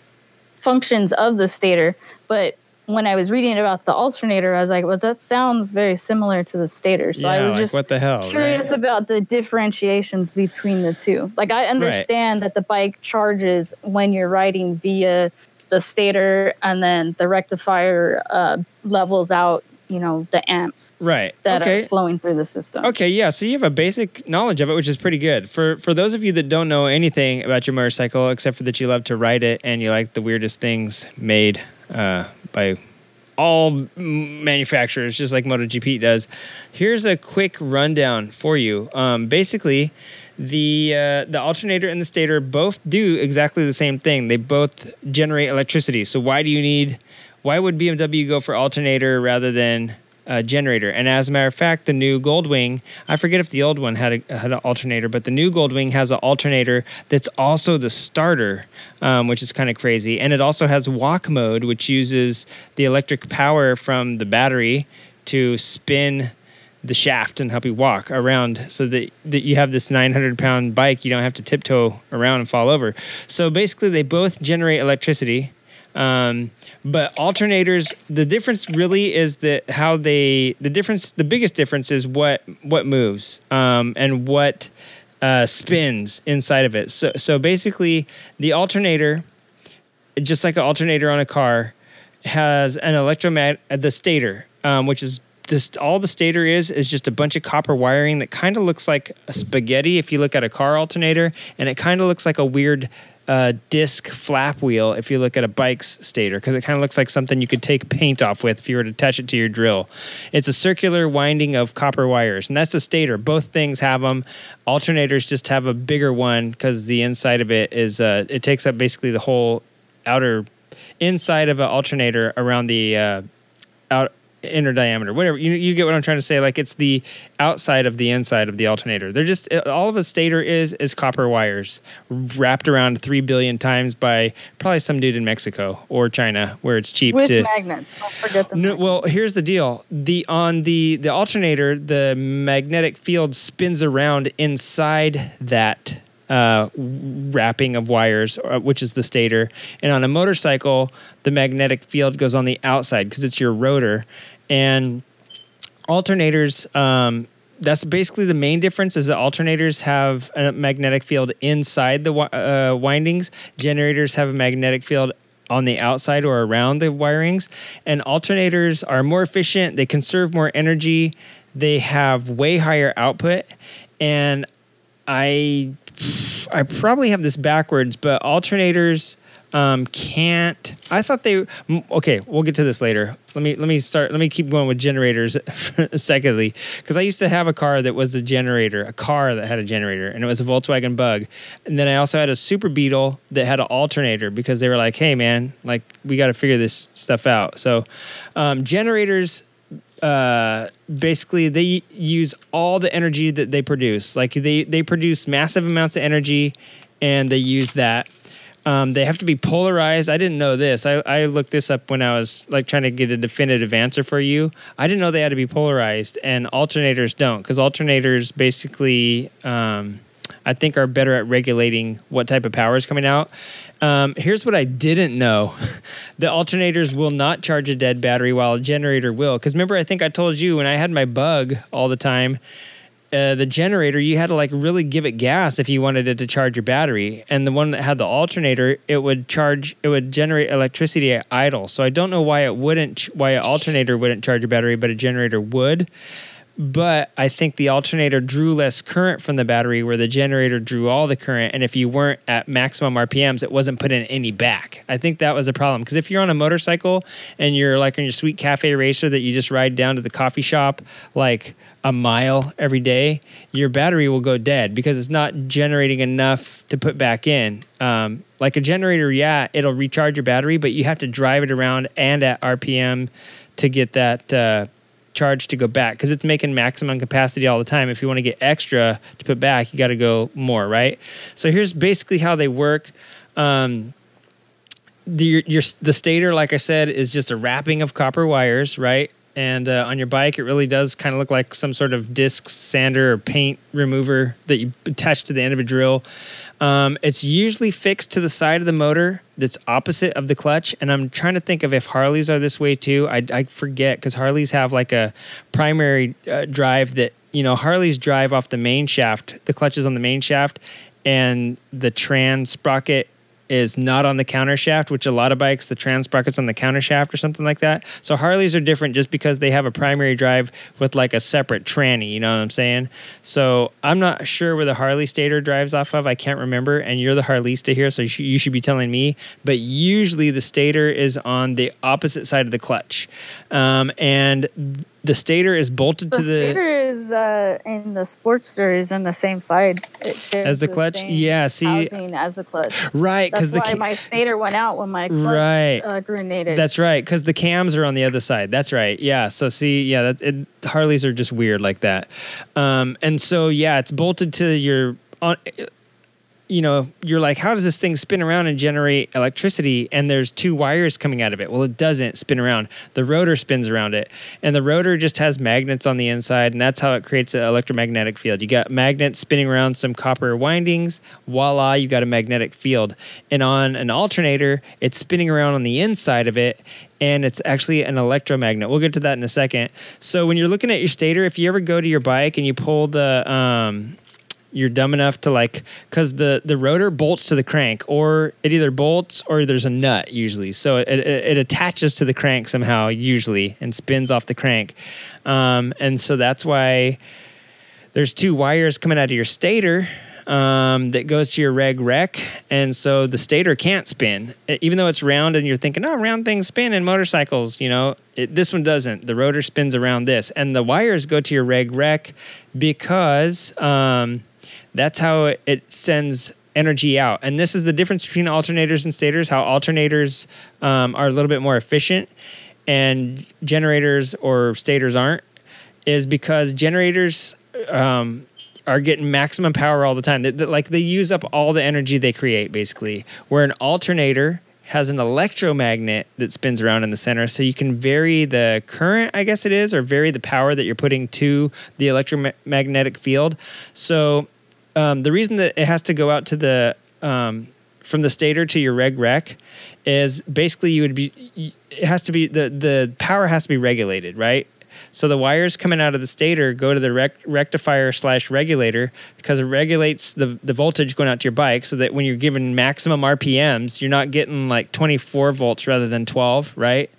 functions of the stator. But when I was reading about the alternator, I was like, well, that sounds very similar to the stator. So I yeah. was Like just what the hell? curious right? about the differentiations between the two. Like I understand that the bike charges when you're riding via the stator, and then the rectifier uh, levels out, you know, the amps Right. that okay. are flowing through the system. Okay, yeah. So you have a basic knowledge of it, which is pretty good. For for those of you that don't know anything about your motorcycle, except for that you love to ride it and you like the weirdest things made uh, by all manufacturers, just like MotoGP does. Here's a quick rundown for you. Um, basically, the uh, the alternator and the stator both do exactly the same thing. They both generate electricity. So why do you need? Why would BMW go for alternator rather than uh, generator? And as a matter of fact, the new Goldwing, I forget if the old one had a, had an alternator, but the new Goldwing has an alternator that's also the starter, um, which is kind of crazy. And it also has walk mode, which uses the electric power from the battery to spin the shaft and help you walk around so that, that you have this 900 pound bike you don't have to tiptoe around and fall over so basically they both generate electricity um, but alternators the difference really is that how they the difference the biggest difference is what what moves um, and what uh, spins inside of it. So so basically the alternator just like an alternator on a car has an electromagnet the stator um, which is this all the stator is is just a bunch of copper wiring that kind of looks like a spaghetti if you look at a car alternator and it kind of looks like a weird uh, disc flap wheel if you look at a bike's stator because it kind of looks like something you could take paint off with if you were to attach it to your drill. It's a circular winding of copper wires, and that's the stator. Both things have them. Alternators just have a bigger one because the inside of it is uh, it takes up basically the whole outer inside of an alternator around the uh, out inner diameter, whatever. You you get what I'm trying to say? Like it's the outside of the inside of the alternator. They're just uh, all of a stator is is copper wires wrapped around three billion times by probably some dude in Mexico or China where it's cheap With to. magnets. Don't forget the No, well, here's the deal. The on the the alternator, the magnetic field spins around inside that uh, wrapping of wires, uh, which is the stator. And on a motorcycle, the magnetic field goes on the outside because it's your rotor. And alternators, um, that's basically the main difference is that alternators have a magnetic field inside the uh, windings. Generators have a magnetic field on the outside or around the wirings. And alternators are more efficient. They conserve more energy. They have way higher output. And I I probably have this backwards, but alternators um, can't. I thought they. Okay, we'll get to this later. Let me let me start. Let me keep going with generators. secondly, because I used to have a car that was a generator, a car that had a generator, and it was a Volkswagen Bug. And then I also had a Super Beetle that had an alternator because they were like, "Hey, man, like we got to figure this stuff out." So, um, generators uh, basically they use all the energy that they produce. Like they they produce massive amounts of energy, and they use that. Um, they have to be polarized. I didn't know this. I, I looked this up when I was like trying to get a definitive answer for you. I didn't know they had to be polarized, and alternators don't, because alternators basically, um, I think, are better at regulating what type of power is coming out. Um, here's what I didn't know: the alternators will not charge a dead battery, while a generator will. Because remember, I think I told you when I had my bug all the time uh, the generator, you had to like really give it gas if you wanted it to charge your battery. And the one that had the alternator, it would charge, it would generate electricity at idle. So I don't know why it wouldn't, why an alternator wouldn't charge a battery, but a generator would. But I think the alternator drew less current from the battery, where the generator drew all the current. And if you weren't at maximum RPMs, it wasn't putting any back. I think that was a problem because if you're on a motorcycle and you're like on your sweet cafe racer that you just ride down to the coffee shop like a mile every day, your battery will go dead because it's not generating enough to put back in. Um, like a generator, yeah, it'll recharge your battery, but you have to drive it around and at RPM to get that uh, charge to go back because it's making maximum capacity all the time. If you want to get extra to put back, you got to go more, right? So here's basically how they work. Um, the your, the stator, like I said, is just a wrapping of copper wires, right? And uh, on your bike, it really does kind of look like some sort of disc sander or paint remover that you attach to the end of a drill. Um, it's usually fixed to the side of the motor that's opposite of the clutch. And I'm trying to think of if Harleys are this way too. I, I forget because Harleys have like a primary uh, drive that, you know, Harleys drive off the main shaft. The clutch is on the main shaft, and the trans sprocket is not on the counter shaft, which a lot of bikes, the trans sprocket's on the counter shaft or something like that. So Harleys are different just because they have a primary drive with like a separate tranny, you know what I'm saying? So I'm not sure where the Harley stator drives off of. I can't remember. And you're the Harleysta here, so you you should be telling me. But usually the stator is on the opposite side of the clutch. Um, and the stator is bolted The to the. stator is uh, in the Sportster is in the same side As the clutch? same Yeah, see- housing as the clutch. Right, because the why my stator went out when my clutch Right. uh, grenaded. That's right, because the cams are on the other side. That's right. Yeah. So see, yeah, that it, Harleys are just weird like that. Um, and so yeah, it's bolted to your on. You know, you're like, how does this thing spin around and generate electricity? And there's two wires coming out of it. Well, it doesn't spin around. The rotor spins around it, and the rotor just has magnets on the inside, and that's how it creates an electromagnetic field. You got magnets spinning around some copper windings. Voila, you got a magnetic field. And on an alternator, it's spinning around on the inside of it, and it's actually an electromagnet. We'll get to that in a second. So when you're looking at your stator, if you ever go to your bike and you pull the um, you're dumb enough to like because the the rotor bolts to the crank or it either bolts or there's a nut usually. So it, it, it attaches to the crank somehow usually and spins off the crank. Um, and so that's why there's two wires coming out of your stator um, that goes to your reg rec and so the stator can't spin. Even though it's round and you're thinking oh round things spin in motorcycles you know it, this one doesn't. The rotor spins around this. And the wires go to your reg rec because um, that's how it- sends energy out and this is the difference between alternators and stators how alternators um, are a little bit more efficient and generators or stators aren't is because generators um, are getting maximum power all the time. They, they- like they use up all the energy they create, basically. Where an alternator has an electromagnet that spins around in the center, so you can vary the current, I guess it is, or vary the power that you're putting to the electromagnetic field. So um, the reason that it has to go out to the um, from the stator to your reg rec is basically you would be it has to be the the power has to be regulated right? So the wires coming out of the stator go to the rec- rectifier slash regulator because it regulates the, the voltage going out to your bike so that when you're given maximum rpms you're not getting like 24 volts rather than 12 right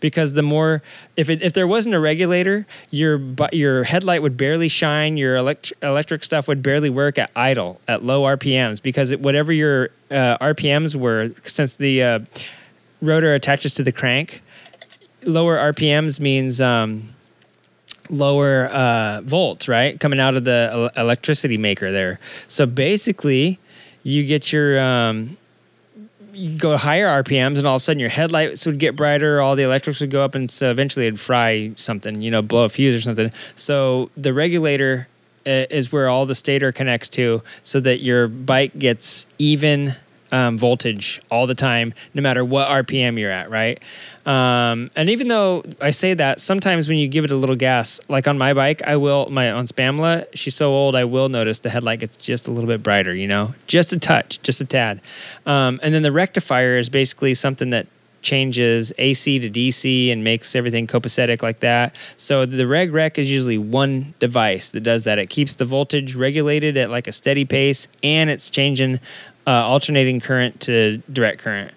because the more if it, if there wasn't a regulator your your headlight would barely shine your elect- electric stuff would barely work at idle at low rpms because it, whatever your uh, rpms were since the uh, rotor attaches to the crank lower rpms means um, lower uh, volts right? Coming out of the el- electricity maker there. So basically you get your um, you go higher RPMs, and all of a sudden your headlights would get brighter, all the electrics would go up, and so eventually it'd fry something, you know, blow a fuse or something. So the regulator uh, is where all the stator connects to, so that your bike gets even um, voltage all the time, no matter what RPM you're at, right? Um, and even though I say that, sometimes when you give it a little gas, like on my bike, I will my on Spamla, she's so old, I will notice the headlight gets just a little bit brighter, you know, just a touch, just a tad. Um, and then the rectifier is basically something that changes AC to DC and makes everything copacetic like that. So the reg rec is usually one device that does that. It keeps the voltage regulated at like a steady pace, and it's changing uh, alternating current to direct current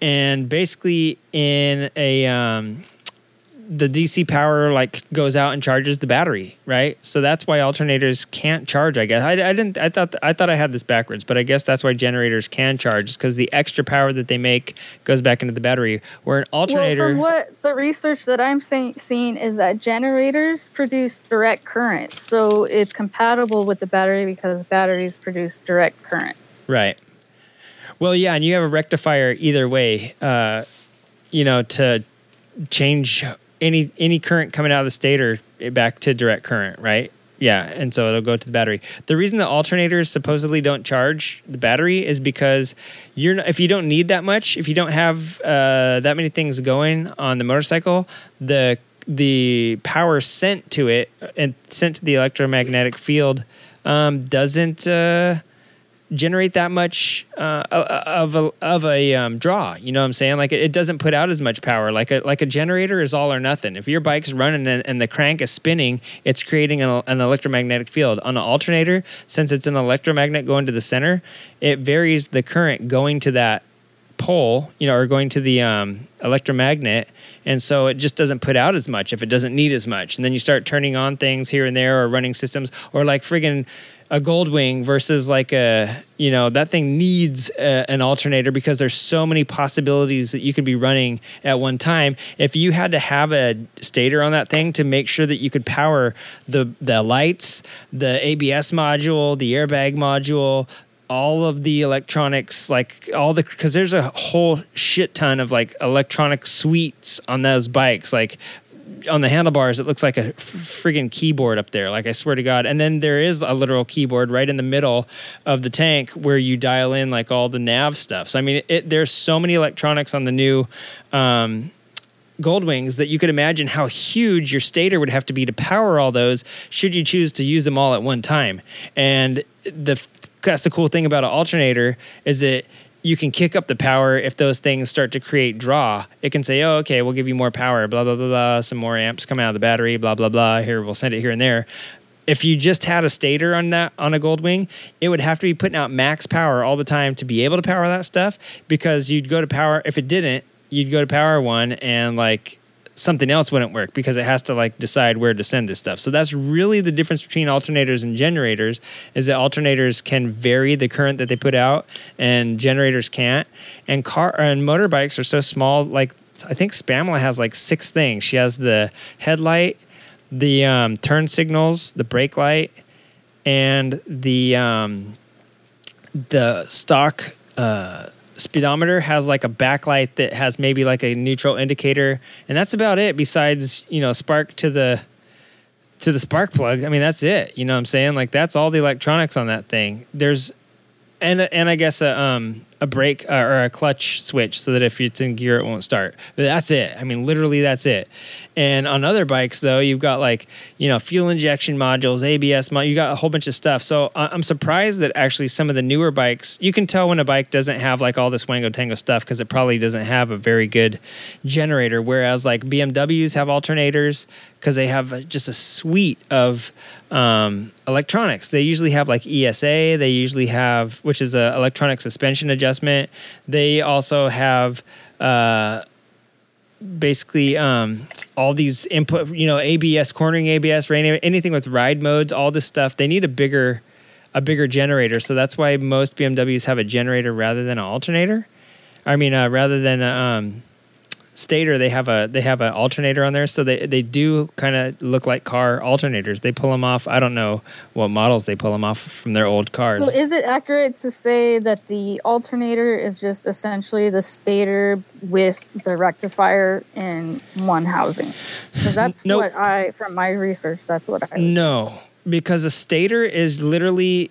and basically in a um, the DC power like goes out and charges the battery, right? So that's why alternators can't charge. I guess I, I didn't. I thought I thought I had this backwards, but I guess that's why generators can charge, because the extra power that they make goes back into the battery. Where an alternator, Well, from what the research that I'm saying, seeing is that generators produce direct current, so it's compatible with the battery because batteries produce direct current. Right. Well, yeah, and you have a rectifier either way, uh, you know, to change any any current coming out of the stator back to direct current, right? Yeah, and so it'll go to the battery. The reason the alternators supposedly don't charge the battery is because you're not, if you don't need that much, if you don't have uh, that many things going on the motorcycle, the the power sent to it and sent to the electromagnetic field um, doesn't. Uh, generate that much uh, of a of a um, draw. You know what I'm saying? Like it, doesn't put out as much power. Like a like a generator is all or nothing. If your bike's running and, and the crank is spinning, it's creating an, an electromagnetic field. On an alternator, since it's an electromagnet going to the center, it varies the current going to that pole, you know, or going to the um, electromagnet, and so it just doesn't put out as much if it doesn't need as much. And then you start turning on things here and there, or running systems, or like friggin' a Goldwing versus like a, you know, that thing needs a, an alternator because there's so many possibilities that you could be running at one time. If you had to have a stator on that thing to make sure that you could power the the lights, the ABS module, the airbag module, all of the electronics like all the because there's a whole shit ton of like electronic suites on those bikes like on the handlebars it looks like a friggin' keyboard up there like i swear to god. And then there is a literal keyboard right in the middle of the tank where you dial in like all the nav stuff so i mean it, there's so many electronics on the new um, gold wings that you could imagine how huge your stator would have to be to power all those should you choose to use them all at one time. And the that's the cool thing about an alternator is that you can kick up the power if those things start to create draw. It can say, oh, okay, we'll give you more power, blah, blah, blah, blah, some more amps coming out of the battery, blah, blah, blah. Here, we'll send it here and there. If you just had a stator on that on a Goldwing, it would have to be putting out max power all the time to be able to power that stuff because you'd go to power if it didn't, you'd go to power one and like something else wouldn't work because it has to like decide where to send this stuff. So that's really the difference between alternators and generators is that alternators can vary the current that they put out and generators can't. And car and motorbikes are so small like I think Spamla has like six things. She has the headlight, the um, turn signals, the brake light, and the um, the stock uh, speedometer has like a backlight that has maybe like a neutral indicator, and that's about it. Besides, you know, spark to the to the spark plug. I mean, that's it. You know what I'm saying? Like that's all the electronics on that thing. There's and and I guess a um a brake uh, or a clutch switch so that if it's in gear it won't start. That's it. I mean, literally that's it. And on other bikes though, you've got like you know fuel injection modules, ABS, mod- you got a whole bunch of stuff. So I'm surprised that actually some of the newer bikes, you can tell when a bike doesn't have like all this Wango Tango stuff because it probably doesn't have a very good generator. Whereas like BMWs have alternators because they have just a suite of um, electronics. They usually have like ESA. They usually have, which is a electronic suspension adjustment. They also have uh, basically um, all these input, you know, ABS, cornering ABS, rain, anything with ride modes, all this stuff. They need a bigger, a bigger generator. So that's why most BMWs have a generator rather than an alternator. I mean, uh, rather than a, um, stator, they have a they have an alternator on there, so they they do kind of look like car alternators. They pull them off. I don't know what models they pull them off from their old cars. So is it accurate to say that the alternator is just essentially the stator with the rectifier in one housing? Because that's Nope. what I, from my research, that's what I. No, because a stator is literally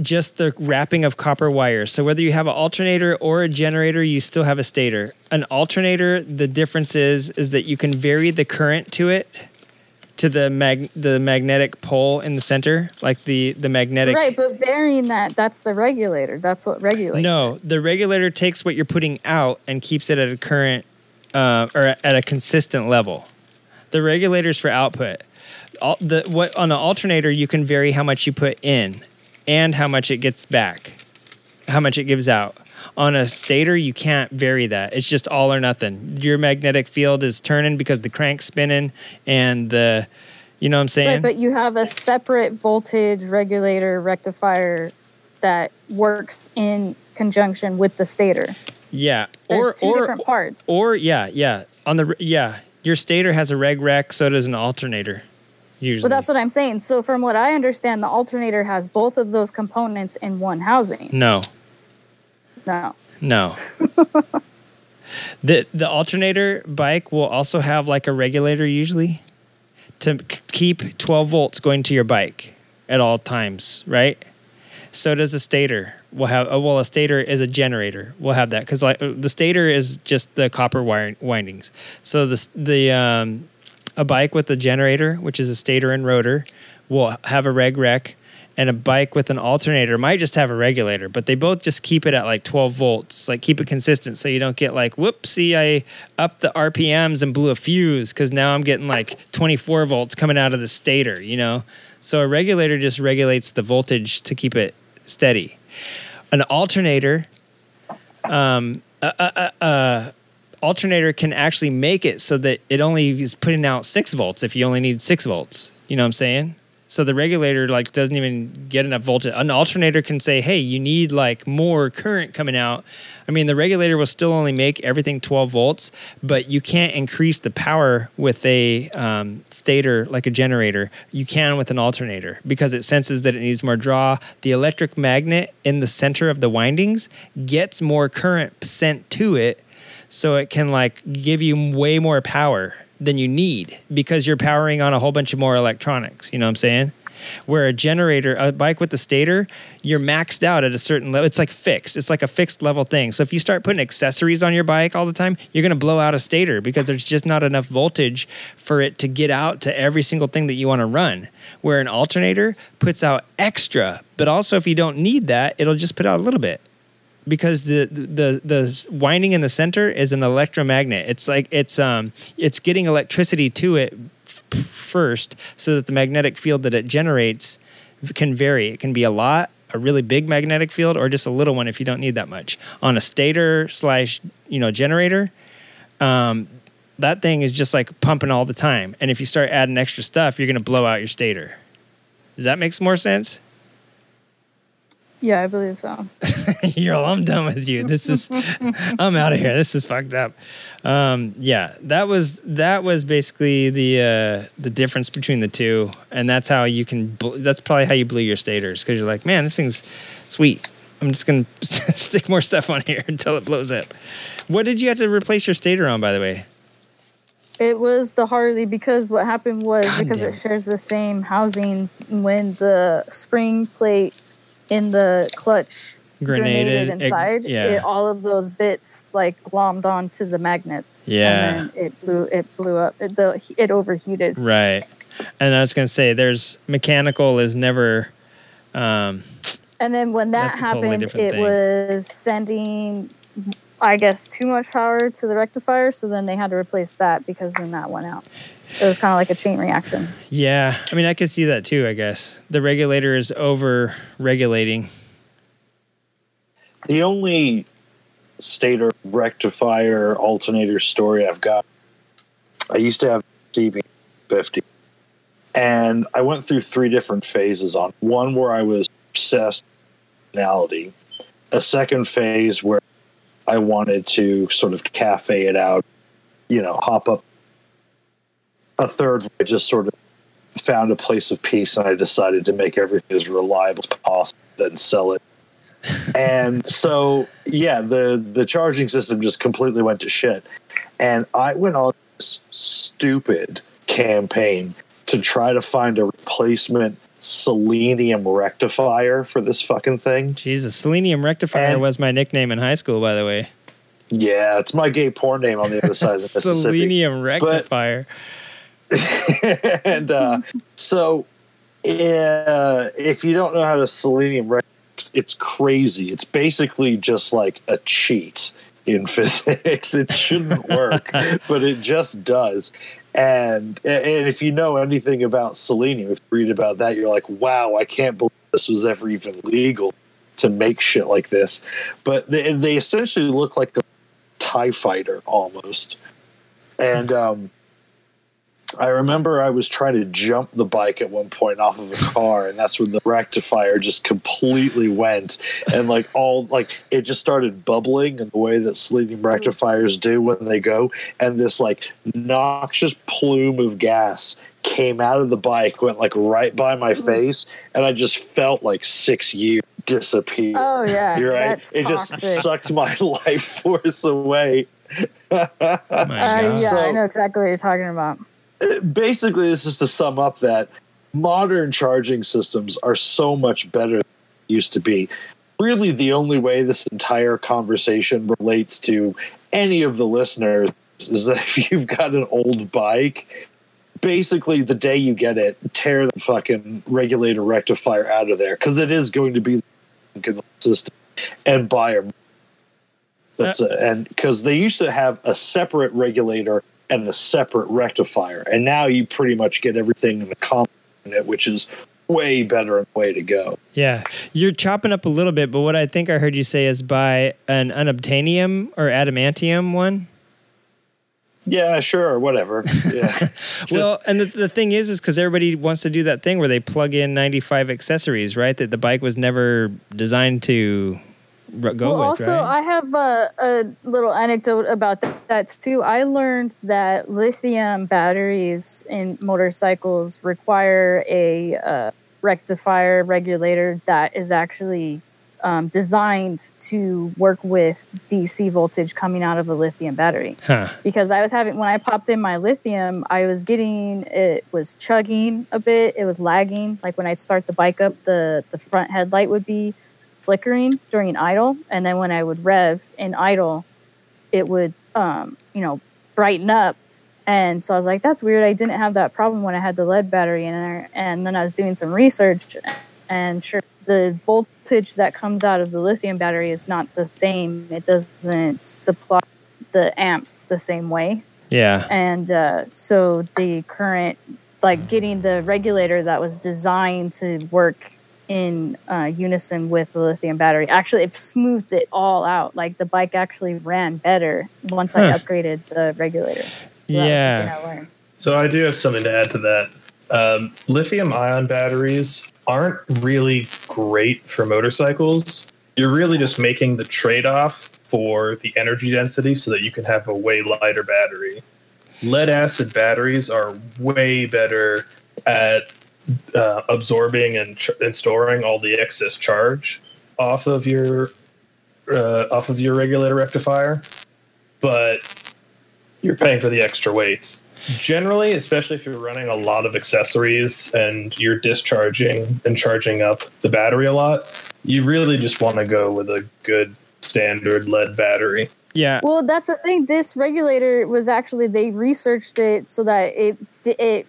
just the wrapping of copper wire. So whether you have an alternator or a generator, you still have a stator. An alternator, the difference is is that you can vary the current to it to the mag the magnetic pole in the center, like the the magnetic Right, but varying that, that's the regulator. That's what regulates. No, the regulator takes what you're putting out and keeps it at a current uh, or at a consistent level. The regulators for output. All, the what on an alternator you can vary how much you put in and how much it gets back, how much it gives out. On a stator, you can't vary that. It's just all or nothing. Your magnetic field is turning because the crank's spinning and the, you know what I'm saying? Right, but you have a separate voltage regulator rectifier that works in conjunction with the stator. yeah. There's Or two or different parts. Or yeah, yeah. On the yeah, your stator has a reg rec, so does an alternator. Usually. But that's what I'm saying. So, from what I understand, the alternator has both of those components in one housing. no, No. no. the the alternator bike will also have like a regulator usually to k- keep 12 volts going to your bike at all times, right? So does a stator. We'll have uh, well, a stator is a generator. We'll have that because like uh, the stator is just the copper wire windings. So the the um, a bike with a generator, which is a stator and rotor, will have a reg rec, and a bike with an alternator might just have a regulator, but they both just keep it at like 12 volts, like keep it consistent so you don't get like, whoopsie, I upped the RPMs and blew a fuse because now I'm getting like 24 volts coming out of the stator, you know? So a regulator just regulates the voltage to keep it steady. An alternator, um, a, a, a, a alternator can actually make it so that it only is putting out six volts if you only need six volts. You know what I'm saying? So the regulator like doesn't even get enough voltage. An alternator can say, "Hey, you need like more current coming out." I mean, the regulator will still only make everything 12 volts, but you can't increase the power with a um, stator like a generator. You can with an alternator because it senses that it needs more draw. The electric magnet in the center of the windings gets more current sent to it so it can like give you way more power than you need because you're powering on a whole bunch of more electronics you know what i'm saying? Where a generator a bike with the stator you're maxed out at a certain level it's like fixed it's like a fixed level thing. So if you start putting accessories on your bike all the time you're going to blow out a stator because there's just not enough voltage for it to get out to every single thing that you want to run. Where an alternator puts out extra but also if you don't need that it'll just put out a little bit because the the the winding in the center is an electromagnet. It's like it's um it's getting electricity to it f- first, so that the magnetic field that it generates can vary. It can be a lot, a really big magnetic field, or just a little one if you don't need that much. On a stator slash you know generator, um, that thing is just like pumping all the time. And if you start adding extra stuff, you're gonna blow out your stator. Does that make more sense? Yeah, I believe so. You're all, I'm done with you. This is, I'm out of here. This is fucked up. Um, yeah, that was that was basically the uh, the difference between the two, and that's how you can. That's probably how you blew your stators because you're like, man, this thing's sweet. I'm just gonna stick more stuff on here until it blows up. What did you have to replace your stator on, by the way? It was the Harley because what happened was God because damn. it shares the same housing when the spring plate in the clutch Grenaded, grenaded it- inside. yeah. It, all of those bits like glommed onto the magnets. Yeah. And then it blew it blew up. It, the, it overheated. Right. And I was gonna say, there's mechanical is never. Um, And then when that a totally happened, it thing. was sending, I guess, too much power to the rectifier. So then they had to replace that because then that went out. It was kind of like a chain reaction. yeah, I mean, I could see that too. I guess the regulator is over regulating. The only stator rectifier alternator story I've got, I used to have CB50, and I went through three different phases on one where I was obsessed with personality, a second phase where I wanted to sort of cafe it out, you know, hop up, a third I just sort of found a place of peace and I decided to make everything as reliable as possible, then sell it and so yeah the the charging system just completely went to shit and i went on this stupid campaign to try to find a replacement selenium rectifier for this fucking thing Jesus, selenium rectifier And- was my nickname in high school, by the way. yeah it's my gay porn name on the other side of the mississippi selenium rectifier. and uh, so uh, if you don't know how to selenium rec- it's crazy. It's basically just like a cheat in physics. It shouldn't work but it just does. And and if you know anything about selenium if you read about that you're like wow i can't believe this was ever even legal to make shit like this. But they, they essentially look like a tie fighter almost. And um I remember I was trying to jump the bike at one point off of a car, and that's when the rectifier just completely went, and like all like it just started bubbling in the way that selenium rectifiers do when they go, and this like noxious plume of gas came out of the bike, went like right by my face, and I just felt like six years disappear. Oh yeah, You're right. that's It just sucked my life force away. My Uh, yeah, So- I know exactly what you're talking about. Basically this is to sum up that modern charging systems are so much better than they used to be really the only way this entire conversation relates to any of the listeners is that if you've got an old bike basically the day you get it tear the fucking regulator rectifier out of there because it is going to be in the system and buy a that's it. and because they used to have a separate regulator and a separate rectifier, and now you pretty much get everything in the common unit, which is way better and way to go. Yeah, you're chopping up a little bit, but what I think I heard you say is buy an unobtainium or adamantium one. Yeah, sure, whatever. Yeah, well, and the, the thing is, is because everybody wants to do that thing where they plug in 95 accessories, right? That the bike was never designed to go well, with, also, right? I have a, a little anecdote about that, that too. I learned that lithium batteries in motorcycles require a uh, rectifier regulator that is actually um, designed to work with DC voltage coming out of a lithium battery. huh. because I was having when I popped in my lithium, I was getting it was chugging a bit. It was lagging. Like when I'd start the bike up, the the front headlight would be flickering during idle, and then when I would rev in idle, it would um, you know brighten up. And so I was like, that's weird. I didn't have that problem when I had the lead battery in there. And then I was doing some research, and sure, the voltage that comes out of the lithium battery is not the same. It doesn't supply the amps the same way. Yeah. And uh, so the current, like getting the regulator that was designed to work in uh, unison with the lithium battery, actually, it smoothed it all out. Like the bike actually ran better once I upgraded the regulator. So that was Yeah. I. So I do have something to add to that. Um, lithium ion batteries aren't really great for motorcycles. You're really just making the trade off for the energy density so that you can have a way lighter battery. Lead acid batteries are way better at uh, absorbing and, ch- and storing all the excess charge. off of your uh, off of your regulator rectifier, but you're paying for the extra weight. Generally, especially if you're running a lot of accessories and you're discharging and charging up the battery a lot, you really just want to go with a good standard lead battery. Yeah. Well, that's the thing. This regulator was actually they researched it so that it it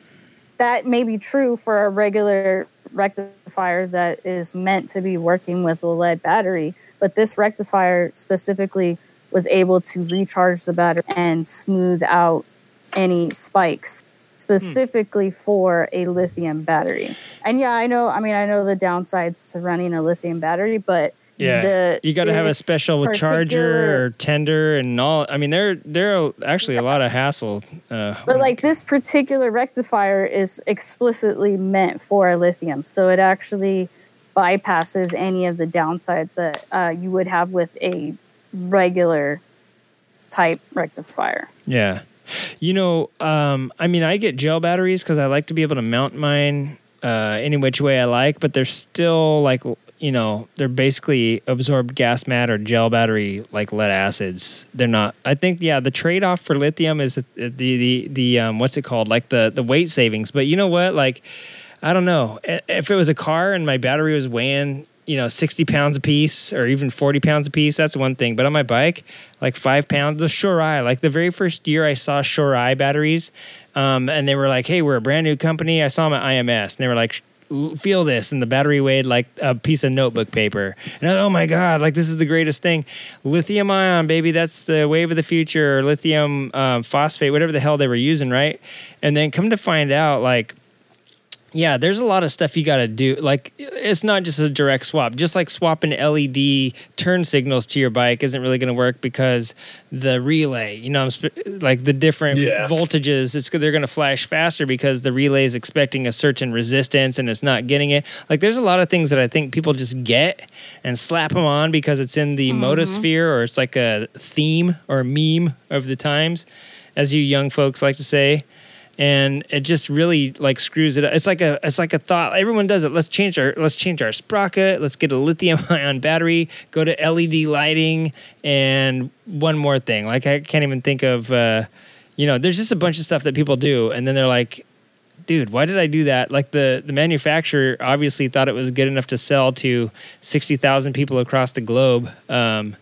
that may be true for a regular rectifier that is meant to be working with a lead battery, but this rectifier specifically was able to recharge the battery and smooth out any spikes specifically for a lithium battery. And yeah, I know, I mean, I know the downsides to running a lithium battery, but Yeah, the- you got to have a special charger or tender and all. I mean, they're they're actually a lot of hassle. Uh, But like this particular rectifier is explicitly meant for lithium, so it actually bypasses any of the downsides that uh, you would have with a regular type rectifier. Yeah. You know, um, I mean, I get gel batteries because I like to be able to mount mine uh, any which way I like, but they're still like, you know, they're basically absorbed gas mat or gel battery like lead acids. They're not. I think, yeah, the trade off for lithium is the the the, the um, what's it called, like the the weight savings. But you know what, like. I don't know. If it was a car and my battery was weighing, you know, 60 pounds a piece or even 40 pounds a piece, that's one thing. But on my bike, like five pounds, the Shorai, like the very first year I saw Shorai batteries, um, and they were like, hey, we're a brand new company. I saw at IMS and they were like, "L- feel this. And the battery weighed like a piece of notebook paper. And oh my God, like this is the greatest thing. Lithium ion, baby, that's the wave of the future, or lithium um, phosphate, whatever the hell they were using, right? And then come to find out, like, yeah, there's a lot of stuff you got to do. Like, it's not just a direct swap. Just like swapping LED turn signals to your bike isn't really going to work because the relay, you know, I'm like the different Yeah. voltages, it's they're going to flash faster because the relay is expecting a certain resistance and it's not getting it. Like, there's a lot of things that I think people just get and slap them on because it's in the motosphere mm-hmm. or it's like a theme or meme of the times, as you young folks like to say and it just really like screws it up. It's like a it's like a thought. Everyone does it. Let's change our let's change our sprocket. Let's get a lithium ion battery. Go to LED lighting and one more thing. Like I can't even think of. Uh, you know, there's just a bunch of stuff that people do, and then they're like, dude, why did I do that? Like the the manufacturer obviously thought it was good enough to sell to sixty thousand people across the globe. Um,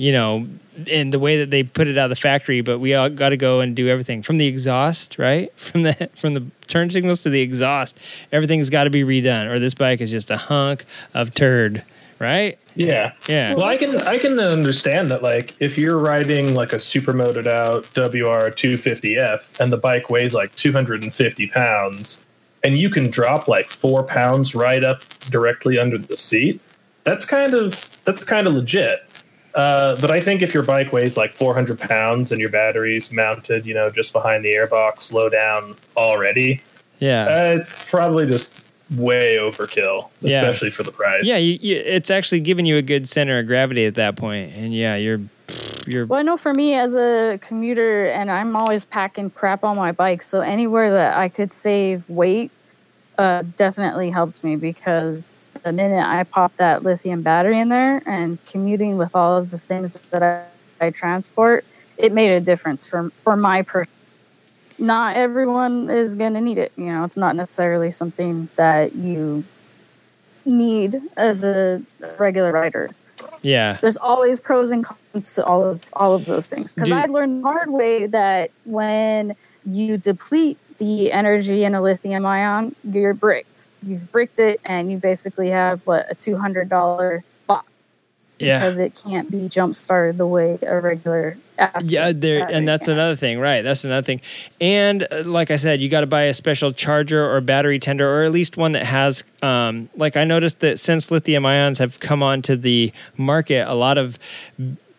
you know, in the way that they put it out of the factory, but we all got to go and do everything from the exhaust, right? From the from the turn signals to the exhaust, everything's got to be redone, or this bike is just a hunk of turd, right? Yeah. Yeah. Well, I can I can understand that. Like, if you're riding like a super motored out WR250F and the bike weighs like 250 pounds, and you can drop like four pounds right up directly under the seat, that's kind of that's kind of legit. Uh, but I think if your bike weighs like 400 pounds and your battery's mounted, you know, just behind the airbox, low down already, Yeah. uh, it's probably just way overkill, Yeah. especially for the price. yeah, you, you, it's actually giving you a good center of gravity at that point, and yeah, you're you're Well, I know for me as a commuter, and I'm always packing crap on my bike, so anywhere that I could save weight uh, definitely helped me because the minute I popped that lithium battery in there and commuting with all of the things that I, I transport, it made a difference for for my person. Not everyone is going to need it. You know, it's not necessarily something that you need as a regular rider yeah. there's always pros and cons to all of all of those things because i learned the hard way that when you deplete the energy in a lithium ion you're bricked you've bricked it and you basically have what a $200 box Yeah. because it can't be jump started the way a regular Yeah, there, and that's can. another thing, right? That's another thing. And uh, like I said, you got to buy a special charger or battery tender, or at least one that has. Um, like I noticed that since lithium ions have come onto the market, a lot of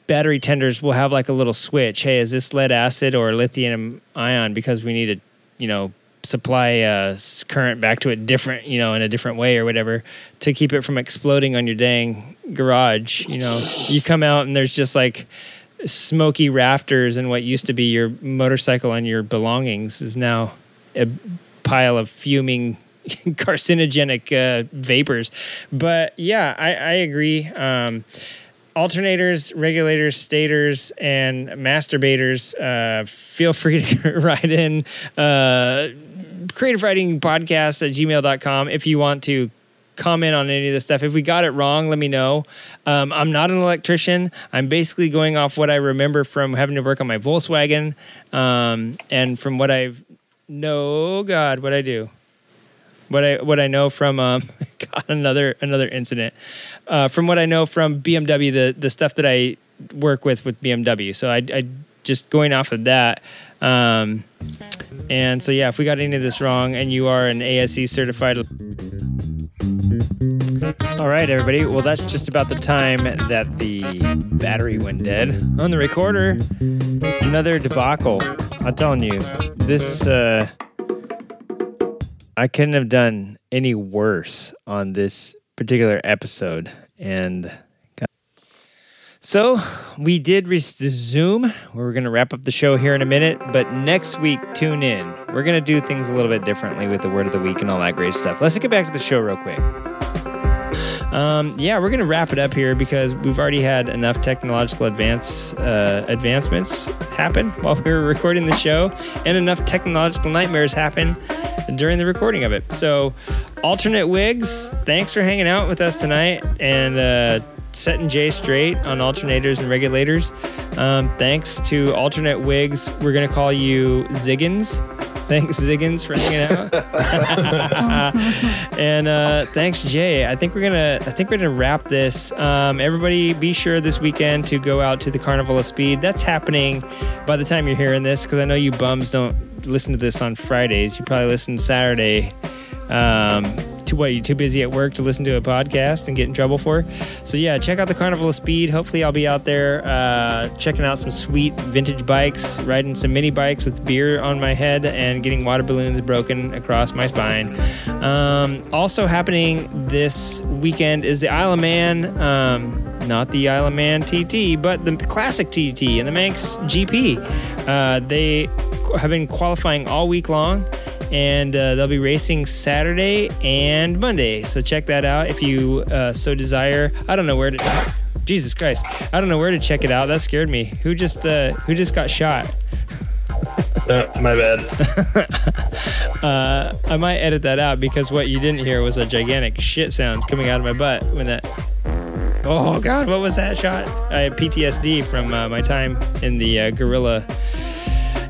battery tenders will have like a little switch. Hey, is this lead acid or lithium ion? Because we need to, you know, supply uh, current back to it different, you know, in a different way or whatever to keep it from exploding on your dang garage. You know, you come out and there's just like smoky rafters and what used to be your motorcycle and your belongings is now a pile of fuming carcinogenic uh, vapors. But yeah, I, I agree. Um, alternators, regulators, stators, and masturbators, uh, feel free to write in uh, creative riding podcast at gmail.com if you want to comment on any of this stuff. If we got it wrong, let me know. Um, I'm not an electrician. I'm basically going off what I remember from having to work on my Volkswagen um, and from what I've know. God, what I do. What I what I know from um, God, another another incident uh, from what I know from BMW the the stuff that I work with with BMW. So I, I just going off of that. Um, and so yeah, if we got any of this wrong and you are an ASE certified all right, everybody. Well, that's just about the time that the battery went dead on the recorder. Another debacle. I'm telling you, this, uh, I couldn't have done any worse on this particular episode. And so we did resume. We're going to wrap up the show here in a minute, but next week, tune in. We're going to do things a little bit differently with the word of the week and all that great stuff. Let's get back to the show real quick. Um, yeah, we're to wrap it up here because we've already had enough technological advance uh, advancements happen while we were recording the show, and enough technological nightmares happen during the recording of it. So, alternate wigs, thanks for hanging out with us tonight and uh, setting Jay straight on alternators and regulators. Um, thanks to alternate wigs, we're to call you Ziggins. Thanks, Ziggins, for hanging out. and uh, thanks, Jay. I think we're gonna. I think we're gonna wrap this. Um, everybody, be sure this weekend to go out to the Carnival of Speed. That's happening by the time you're hearing this, because I know you bums don't listen to this on Fridays. You probably listen Saturday. Um, too what? You too busy at work to listen to a podcast and get in trouble for? So yeah, check out the Carnival of Speed. Hopefully, I'll be out there uh, checking out some sweet vintage bikes, riding some mini bikes with beer on my head, and getting water balloons broken across my spine. Um, also happening this weekend is the Isle of Man. Um, not the Isle of Man TT, but the classic TT and the Manx GP. Uh, they have been qualifying all week long and uh, they'll be racing Saturday and Monday. So check that out if you uh, so desire. I don't know where to. Jesus Christ! I don't know where to check it out. That scared me. Who just uh, who just got shot? Uh, my bad. uh, I might edit that out because what you didn't hear was a gigantic shit sound coming out of my butt when that. Oh God, what was that shot? I had PTSD from uh, my time in the uh, gorilla.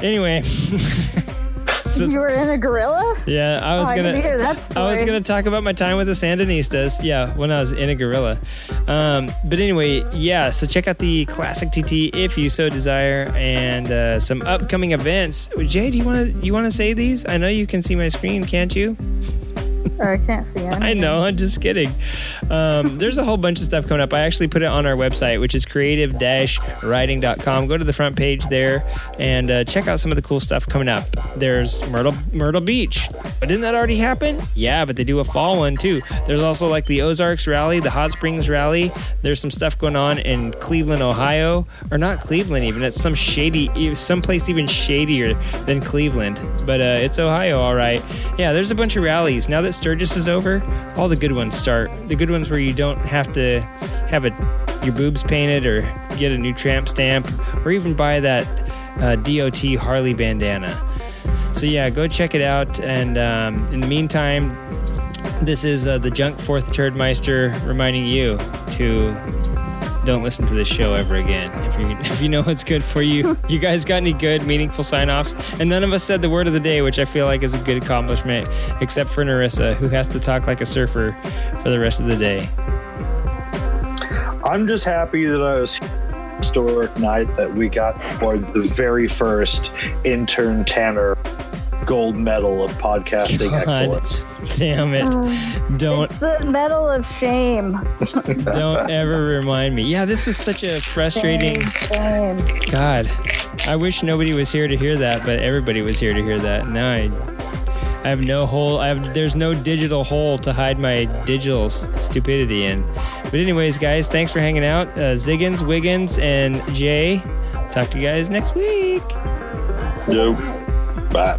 Anyway. So, you were in a gorilla? Yeah, I was oh, gonna. I, that. I was gonna talk about my time with the Sandinistas. Yeah, when I was in a gorilla. Um, but anyway, yeah. So check out the classic TT if you so desire, and uh, some upcoming events. Jay, do you want to you want to say these? I know you can see my screen, can't you? I can't see anything. I know, I'm just kidding. Um, there's a whole bunch of stuff coming up. I actually put it on our website, which is creative-riding.com. Go to the front page there and uh, check out some of the cool stuff coming up. There's Myrtle Myrtle Beach. But didn't that already happen? Yeah, but they do a fall one too. There's also like the Ozarks Rally, the Hot Springs Rally. There's some stuff going on in Cleveland, Ohio, or not Cleveland even. It's some shady, some place even shadier than Cleveland. But uh, it's Ohio, all right. Yeah, there's a bunch of rallies now that Sturgis is over, all the good ones start. The good ones where you don't have to have a, your boobs painted or get a new tramp stamp or even buy that uh, DOT Harley bandana. So yeah, go check it out. And um, in the meantime, this is uh, the Junk Fourth Turd Meister reminding you to don't listen to this show ever again. If you if you know what's good for you, you guys got any good, meaningful sign offs? And none of us said the word of the day, which I feel like is a good accomplishment, except for Narissa, who has to talk like a surfer for the rest of the day. I'm just happy that I was historic night that we got for the very first intern Tanner gold medal of podcasting God, excellence. Damn it. don't It's the medal of shame. don't ever remind me. Yeah, this was such a frustrating Shame, shame. God. I wish nobody was here to hear that, but everybody was here to hear that. Now I I have no hole. I have there's no digital hole to hide my digital stupidity in. But anyways, guys, thanks for hanging out. Uh, Ziggins, Wiggins, and Jay. Talk to you guys next week. Yo. Bye.